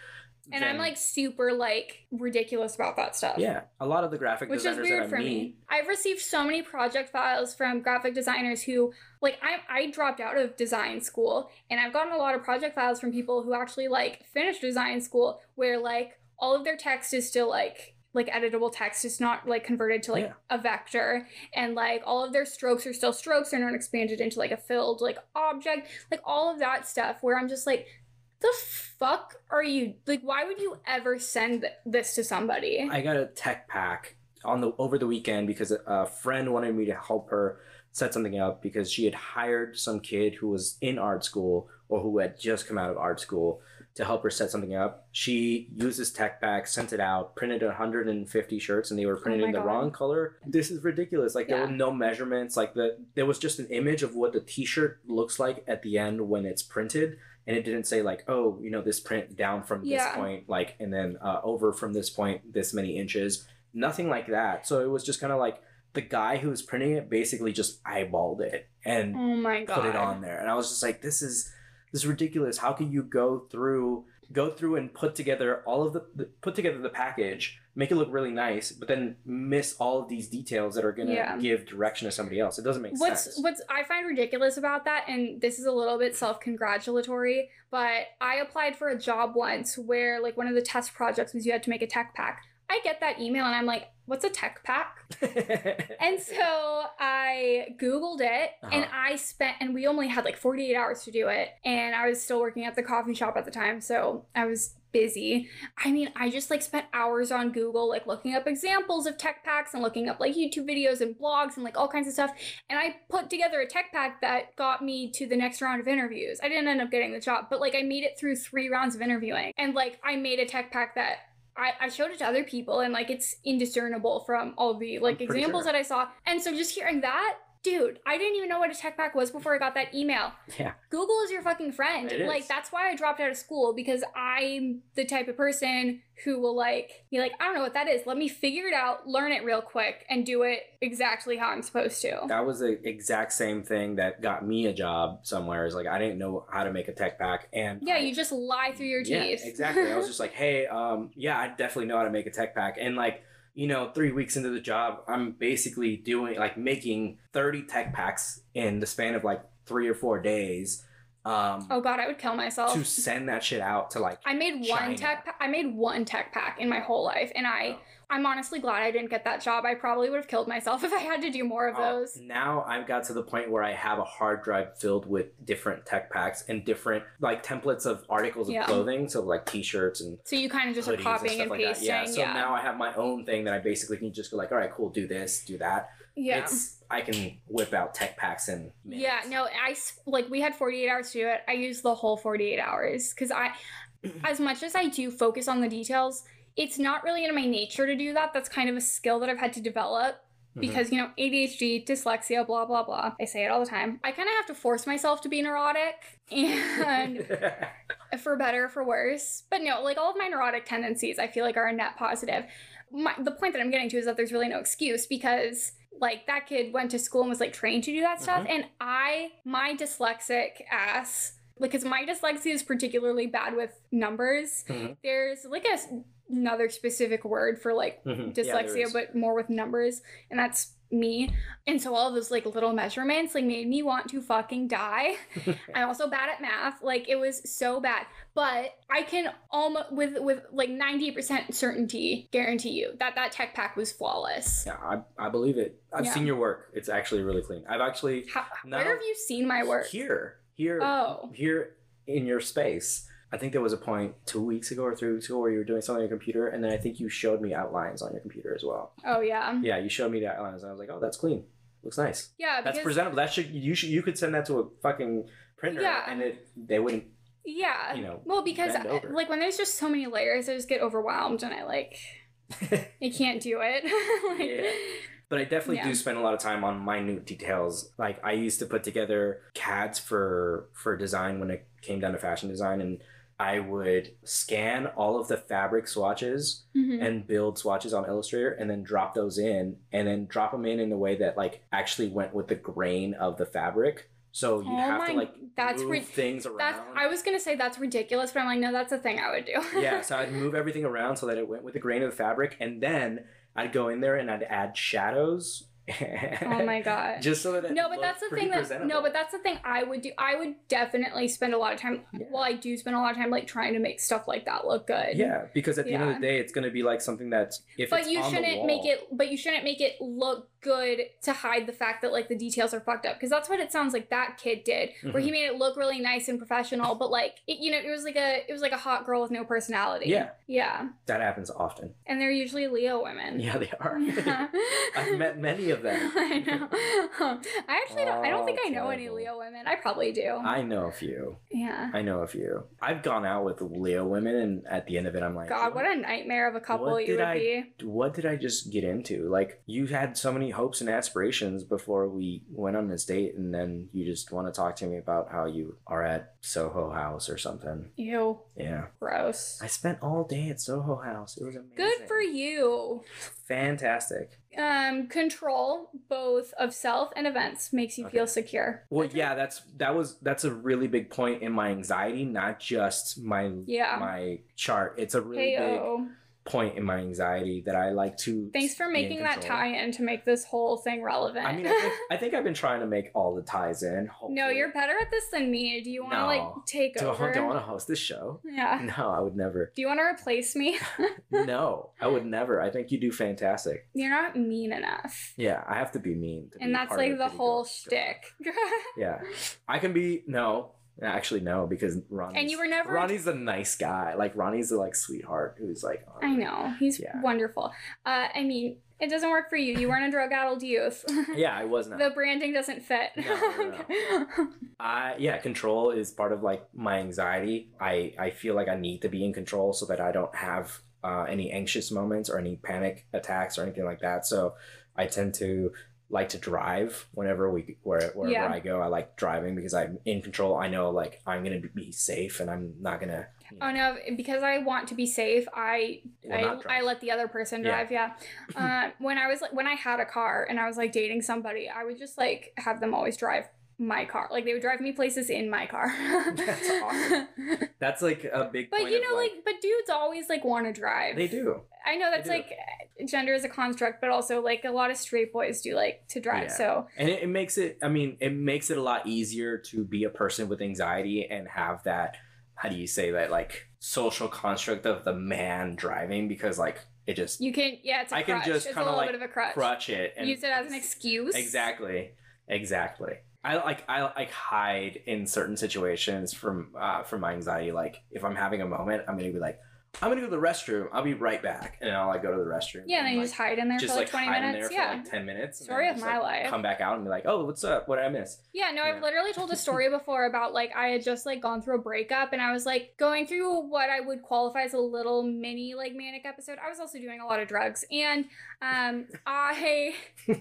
And I'm like super like ridiculous about that stuff. yeah, a lot of the graphic Which is designers weird that I for meet, me. I've received so many project files from graphic designers who, like, I, I dropped out of design school, and I've gotten a lot of project files from people who actually, like, finished design school where, like, all of their text is still, like, like editable text it's not like converted to like Yeah. a vector and like all of their strokes are still strokes they're not expanded into like a filled like object like all of that stuff where i'm just like the fuck are you like why would you ever send this to somebody I got a tech pack on the over the weekend because a friend wanted me to help her set something up because she had hired some kid who was in art school or who had just come out of art school to help her set something up. She used this tech pack, sent it out, printed 150 shirts, and they were oh printed Oh in the God. wrong color. This is ridiculous. Like there were no measurements. Like the there was just an image of what the T-shirt looks like at the end when it's printed, and it didn't say like, oh, you know, this print down from this point, like, and then uh, over from this point, this many inches. Nothing like that. So it was just kind of like the guy who was printing it basically just eyeballed it and oh put it on there and i was just like this is this is ridiculous how can you go through go through and put together all of the, the put together the package make it look really nice but then miss all of these details that are going to Yeah. give direction to somebody else it doesn't make sense. what's sense what's I find ridiculous about that, and this is a little bit self-congratulatory, but I applied for a job once where like one of the test projects was you had to make a tech pack. I get that email and I'm like, what's a tech pack? And so I Googled it and Uh-huh. I spent, and we only had like 48 hours to do it. And I was still working at the coffee shop at the time. So I was busy. I mean, I just like spent hours on Google, like looking up examples of tech packs and looking up like YouTube videos and blogs and like all kinds of stuff. And I put together a tech pack that got me to the next round of interviews. I didn't end up getting the job, but like I made it through three rounds of interviewing. And like I made a tech pack that I, I showed it to other people and like it's indiscernible from all the like examples sure. that I saw. And so just hearing that, dude, I didn't even know what a tech pack was before I got that email. yeah Google is your fucking friend. It is. Like that's why I dropped out of school because I'm the type of person who will like be like, I don't know what that is. Let me figure it out, learn it real quick, and do it exactly how I'm supposed to. that was the exact same thing that got me a job somewhere is like i didn't know how to make a tech pack and Yeah, I- you just lie through your teeth. Yeah, teeth. exactly. I was just like, hey, um, yeah, I definitely know how to make a tech pack. And like, you know, three weeks into the job, I'm basically doing like making 30 tech packs in the span of like three or four days. Um, Oh god, I would kill myself. to send that shit out to like. I made one tech. Pa- I made one tech pack in my whole life, and I, Oh. I'm honestly glad I didn't get that job. I probably would have killed myself if I had to do more of Oh, those. now I've got to the point where I have a hard drive filled with different tech packs and different like templates of articles of Yeah. clothing, so like t-shirts and So you kind of just are copying stuff and, like that. pasting. Yeah. Yeah. So now I have my own thing that I basically can just go like, all right, cool, do this, do that. Yeah. It's I can whip out tech packs in minutes. Yeah, no, I like we had 48 hours to do it. I used the whole 48 hours because I, as much as I do focus on the details, it's not really in my nature to do that. That's kind of a skill that I've had to develop Mhm. because, you know, ADHD, dyslexia, blah, blah, blah. I say it all the time. I kind of have to force myself to be neurotic and for better or for worse. But no, like all of my neurotic tendencies, I feel like are a net positive. My, the point that I'm getting to is that there's really no excuse because like that kid went to school and was like trained to do that stuff, and I, my dyslexic ass, because my dyslexia is particularly bad with numbers. Mhm. There's like a, another specific word for like Mhm. Dyslexia, is. but more with numbers, and that's me. And so all those like little measurements like made me want to fucking die. I'm also bad at math. Like it was so bad. But I can almost with with like 90% certainty guarantee you that that tech pack was flawless. yeah, I, I believe it. I've Yeah. seen your work. It's actually really clean. I've actually How. Where have you seen my work? here, here, Oh. here in your space. I think there was a point two weeks ago or three weeks ago where you were doing something on your computer, and then I think you showed me outlines on your computer as well. Oh yeah. Yeah, you showed me the outlines, and I was like, "Oh, that's clean. Looks nice. Yeah, That's presentable. That should you should you could send that to a fucking printer, Yeah. and it they wouldn't. yeah. you know, well, because over. like when there's just so many layers, I just get overwhelmed and I like I can't do it. Like, Yeah. But I definitely Yeah. do spend a lot of time on minute details. Like I used to put together CADs for for design when it came down to fashion design, and I would scan all of the fabric swatches Mhm. and build swatches on Illustrator, and then drop those in, and then drop them in in a way that like actually went with the grain of the fabric. So you Oh have to like that's move ri- things around. That's I was gonna say that's ridiculous, but I'm like, no, that's a thing I would do. yeah, so I'd move everything around so that it went with the grain of the fabric, and then I'd go in there and I'd add shadows. oh my god. Just so that no, but that's the thing that no, but that's the thing I would do. I would definitely spend a lot of time. Yeah. Well, I do spend a lot of time like trying to make stuff like that look good. yeah, because at the end of the day, it's going to be like something that's if But it's you shouldn't make wall- it. But you shouldn't make it look good to hide the fact that like the details are fucked up. Because that's what it sounds like that kid did, where Mm-hmm. he made it look really nice and professional. But like it, you know, it was like a it was like a hot girl with no personality. Yeah. Yeah, That happens often. and they're usually Leo women. Yeah, they are. Yeah. I've met many of them. I know. I actually don't. I don't think Oh, I know any. Leo women. I probably do. I know a few. yeah. I know a few. I've gone out with Leo women, and at the end of it, I'm like, God, what a nightmare of a couple what you did would I- be. what did I just get into? Like, you had so many hopes and aspirations before we went on this date, and then you just want to talk to me about how you are at Soho House or something. Ew, Yeah. gross. I spent all day at Soho House. It was amazing. Good for you. Fantastic. Um, control both of self and events makes you Okay. feel secure. Well, yeah, that's that was that's a really big point in my anxiety, not just my Yeah. my chart. It's a really big. Point in my anxiety that I like to. Thanks for making that tie-in to make this whole thing relevant. I mean, I think, I I've been trying to make all the ties in. no, you're better at this than me. Do you want to No. like take Do over? I want to host this show? Yeah. No, I would never. Do you want to replace me? no, I would never. I think you do fantastic. You're not mean enough. Yeah, I have to be mean. To And be that's like the whole shtick. Yeah, I can be no. Actually, no, because Ronnie's And you were never- Ronnie's a nice guy. Like Ronnie's a like sweetheart who's like. oh, I know. He's Yeah. wonderful. Uh, I mean, it doesn't work for you. You weren't a drug addled youth. Yeah, I was not. the branding doesn't fit. No, no, I yeah, control is part of like my anxiety. I I feel like I need to be in control so that I don't have uh, any anxious moments or any panic attacks or anything like that. So I tend to like to drive whenever we where wherever Yeah. I go. I like driving because I'm in control. I know like I'm gonna be safe and I'm not gonna. you know, Oh no! Because I want to be safe, I I. I let the other person Yeah. drive. Yeah. uh, when I was like when I had a car and I was like dating somebody, I would just like have them always drive my car. Like they would drive me places in my car. That's awesome. That's like a big. But you of, know, like, but dudes always like want to drive. they do. I know that's like gender is a construct, but also like a lot of straight boys do like to drive. Yeah. So and it, it makes it i mean it makes it a lot easier to be a person with anxiety and have that how do you say that like social construct of the man driving because like it just you can, yeah, it's a I can just a kinda, little like, bit of a crutch. crutch it and Use it as an excuse. exactly exactly i like i like hide in certain situations from uh from my anxiety like if i'm having a moment i'm gonna be like i'm gonna go to the restroom i'll be right back and i'll like go to the restroom Yeah, and then you like, just hide in there just for like, like 20 hide in minutes. there Yeah. for like 10 minutes Story of just, my like, life. come back out and be like oh what's up what did i miss Yeah, no. I've literally told a story before about like I had just like gone through a breakup and I was like going through what I would qualify as a little mini like manic episode. I was also doing a lot of drugs and um I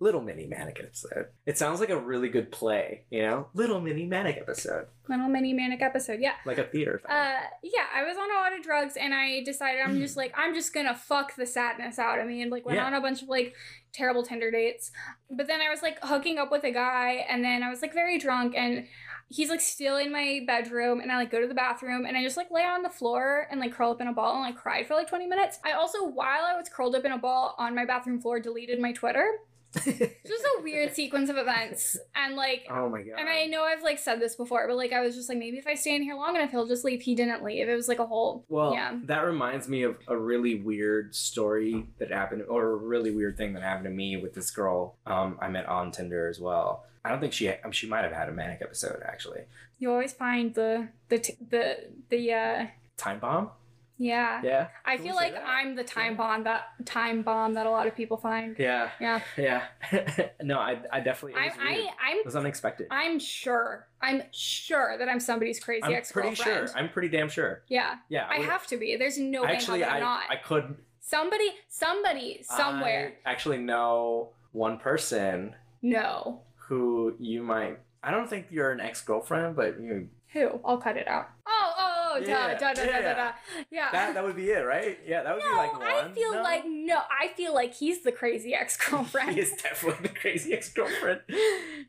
little mini manic episode it sounds like a really good play you know little mini manic episode little mini manic episode. Yeah. like a theater film. Uh yeah, I was on a lot of drugs and I decided I'm just like I'm just gonna fuck the sadness out of me and like went Yeah. on a bunch of like terrible Tinder dates. But then I was like hooking up with a guy and then I was like very drunk and he's like still in my bedroom and I like go to the bathroom and I just like lay on the floor and like curl up in a ball and like cried for like 20 minutes. I also while I was curled up in a ball on my bathroom floor deleted my Twitter. It's just a weird sequence of events and like oh my god and I know I've like said this before, but like I was just like maybe if I stay in here long enough, he'll just leave. He didn't leave. It was like a whole Well, yeah. that reminds me of a really weird story that happened, or a really weird thing that happened to me with this girl um, I met on Tinder as well. I don't think she she might have had a manic episode actually. You always find the the t- the the uh Time bomb? yeah. Yeah. I feel like that? I'm the time bomb that time bomb that a lot of people find. Yeah. Yeah. Yeah. no, I, I definitely. It I. I it was unexpected. I'm I'm sure. I'm sure that I'm somebody's crazy I'm ex pretty sure. I'm pretty damn sure. yeah. Yeah. I would- have to be. There's no way Actually, I, I'm not. I could somebody somebody somewhere. I actually know one person No. Who you might. I don't think you're an ex girlfriend, but you Who? I'll cut it out. Oh, oh, oh, Yeah, da, da, da, da, yeah. da, da. Yeah. that that would be it, right? Yeah, that would no, be like one. I feel No? like no. I feel like he's the crazy ex girlfriend. he is definitely the crazy ex girlfriend.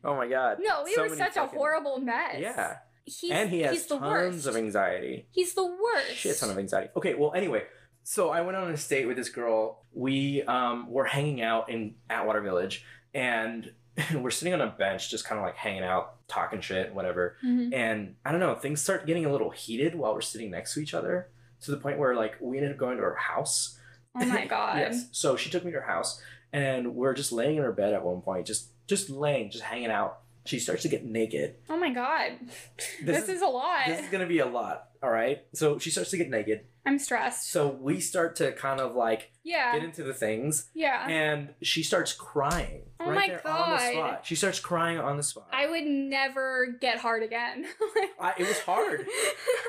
Oh my god. no, we So were many such a horrible mess. Yeah, He's, and he has he's the tons worst. of anxiety. He's the worst. Shit ton of anxiety. Okay, well, anyway, so I went on a date with this girl. We um were hanging out in Atwater Village, and we're sitting on a bench, just kind of like hanging out, talking shit, whatever. Mhm. And I don't know, things start getting a little heated while we're sitting next to each other, to the point where like we ended up going to her house. Oh my god. yes. So she took me to her house, and we're just laying in her bed at one point, just just laying, just hanging out. She starts to get naked. Oh my god. This This, is- is, a lot. This is gonna be a lot. All right. So she starts to get naked. I'm stressed. So we start to kind of like yeah. get into the things, yeah. and she starts crying Oh right my there on the spot. She starts crying on the spot. I would never get hard again. I- it was hard.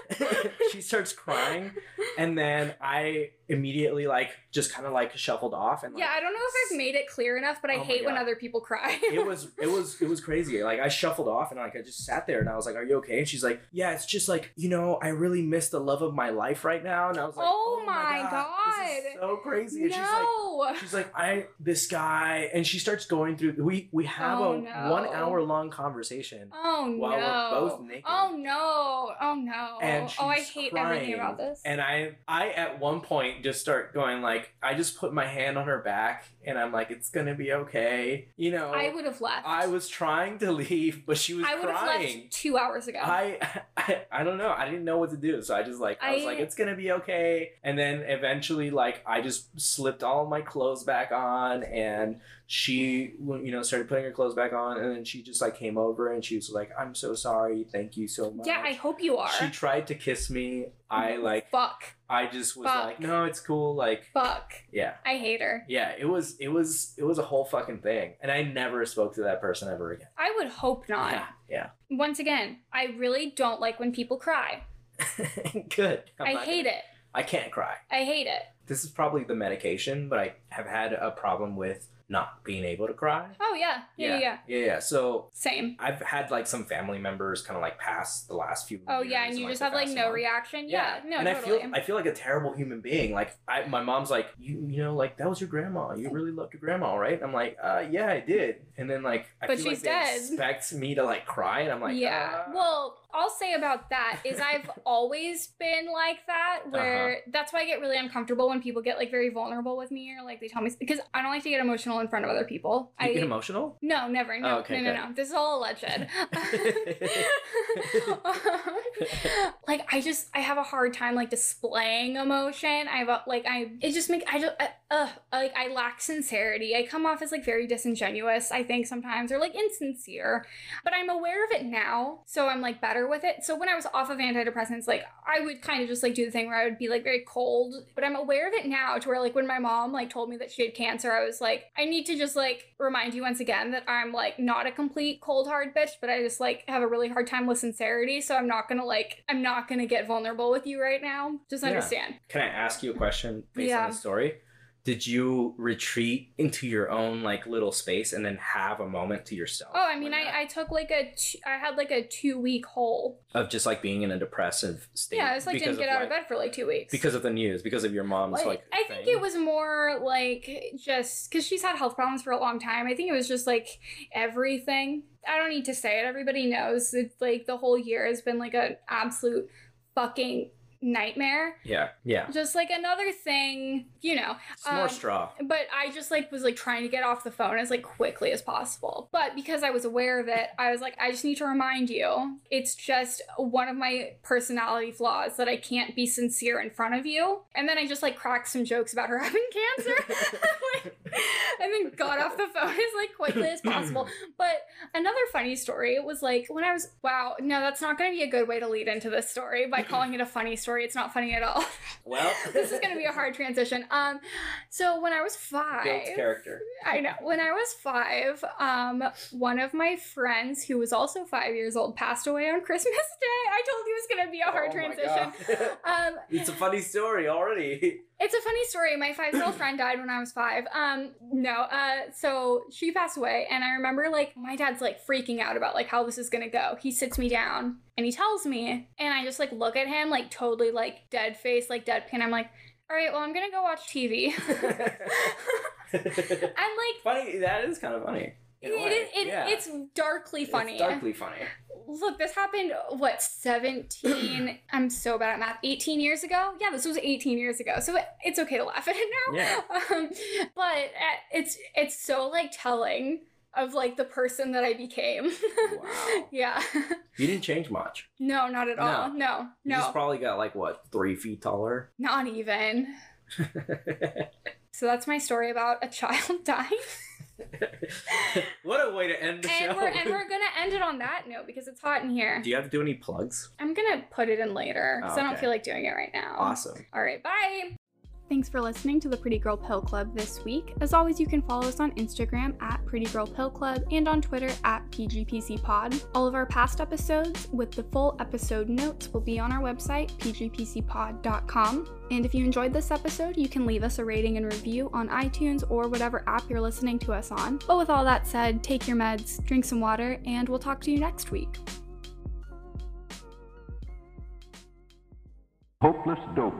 she starts crying, and then I immediately like just kind of like shuffled off, and like, yeah, I don't know if I've made it clear enough, but I Oh hate when other people cry. it was it was it was crazy. Like I shuffled off and like I just sat there and I was like, "Are you okay?" And she's like, "Yeah, it's just like you know, I really miss the love of my life right now." And I was like, Oh "Oh, my this is God. so crazy!" And she's like, no. she's like, "I this guy," and she starts going through. We we have Oh, a no. one hour long conversation. Oh no while we're both naked. Oh no. Oh no. And oh, I hate crying. everything about this. And I, I at one point just start going like, I just put my hand on her back, and I'm like, it's gonna be okay, you know. I would have left. I was trying to leave, but she was I would have crying. left two hours ago. I, I I don't know. I didn't know what to do, so I just like I was I- like, it's gonna be okay. And then eventually, like, I just slipped all my clothes back on, and she, you know, started putting her clothes back on, and then she just like came over and she was like, "I'm so sorry. Thank you so much." yeah, I hope you are. She tried to kiss me. I mm-hmm. like. Fuck. I just was Fuck. like, no, it's cool. Like, Fuck. yeah. I hate her. Yeah, it was it was it was a whole fucking thing. And I never spoke to that person ever again. I would hope not. Yeah, yeah. Once again, I really don't like when people cry. Good. I'm I hate gonna- it. I can't cry. I hate it. This is probably the medication, but I have had a problem with not being able to cry. Oh yeah. Yeah, yeah. yeah. yeah, yeah. So Same. I've had like some family members kind of like pass the last few. Oh yeah, and you like, just the have like no on. reaction. Yeah, no, and totally. I feel I feel like a terrible human being. Like I, my mom's like, you you know, like that was your grandma. You really loved your grandma, right? I'm like, uh, yeah, I did. And then like, I But feel she's like they dead. expect me to like cry, and I'm like, yeah. uh, Well, I'll say about that is I've always been like that, where Uh-huh. that's why I get really uncomfortable when people get like very vulnerable with me or like they tell me because I don't like to get emotional in front of other people. you I get emotional. no, never. No, Oh, okay, no, no, no. This is all alleged. like I just I have a hard time like displaying emotion. I have a, like I it just make I just uh, uh, like I lack sincerity. I come off as like very disingenuous. I think sometimes or like insincere, but I'm aware of it now, so I'm like better with it. So when I was off of antidepressants, like I would kind of just like do the thing where I would be like very cold, but I'm aware of it now to where like when my mom like told me that she had cancer, I was like I need to just like remind you once again that I'm like not a complete cold hard bitch, but I just like have a really hard time with sincerity, so I'm not to like I'm not to get vulnerable with you right now. Just Yeah. understand. Can I ask you a question based Yeah. on the story? Did you retreat into your own like little space and then have a moment to yourself? Oh, I mean, that- I, I took like a, t- I had like a two week hole. of just like being in a depressive state. Yeah, I just like didn't get out like, of bed for like two weeks. because of the news, because of your mom's Like, like. I think thing. it was more like just because she's had health problems for a long time. I think it was just like everything. I don't need to say it. Everybody knows. It's like the whole year has been like an absolute fucking nightmare. Yeah, yeah. Just like another thing, you know. Some more um, straw. But I just like was like trying to get off the phone as like quickly as possible. But because I was aware of it, I was like, I just need to remind you, it's just one of my personality flaws that I can't be sincere in front of you. And then I just like cracked some jokes about her having cancer. and then got off the phone as like quickly as possible. But another funny story was like when I was wow, no, that's not gonna be a good way to lead into this story by calling it a funny story. It's not funny at all. Well, this is gonna be a hard transition. Um, so when I was five, Built character. I know when I was five, um, one of my friends who was also five years old passed away on Christmas Day. I told you it was gonna be a hard Oh transition. Um, it's a funny story already. It's a funny story. My five year old friend died when I was five. Um, no, uh, so she passed away, and I remember like my dad's like freaking out about like how this is gonna go. He sits me down and he tells me, and I just like look at him like totally like dead face, like deadpan. I'm like, all right, well, I'm gonna go watch TV. and like funny. That is kind of funny. In it, way. it, Yeah. it's darkly funny. It's darkly funny. Look, this happened what 17 I'm so bad at math. 18 years ago? Yeah, this was 18 years ago. So it's okay to laugh at it now. Yeah. Um, but uh, it's it's so like telling of like the person that I became. Wow. yeah. You didn't change much. no, not at all. No, no. You No. just probably got like what three feet taller. not even. So that's my story about a child dying. what a way to end the and show. we're and we're gonna end it on that note because it's hot in here. Do you have to do any plugs? I'm gonna put it in later because Oh, I don't oh, feel like doing it right now. Awesome. All right, bye. Thanks for listening to the Pretty Girl Pill Club this week. As always, you can follow us on Instagram at Pretty Girl Pill Club and on Twitter at PGPCPod. All of our past episodes with the full episode notes will be on our website, pgpcpod.com. And if you enjoyed this episode, you can leave us a rating and review on iTunes or whatever app you're listening to us on. But with all that said, take your meds, drink some water, and we'll talk to you next week. Hopeless dope.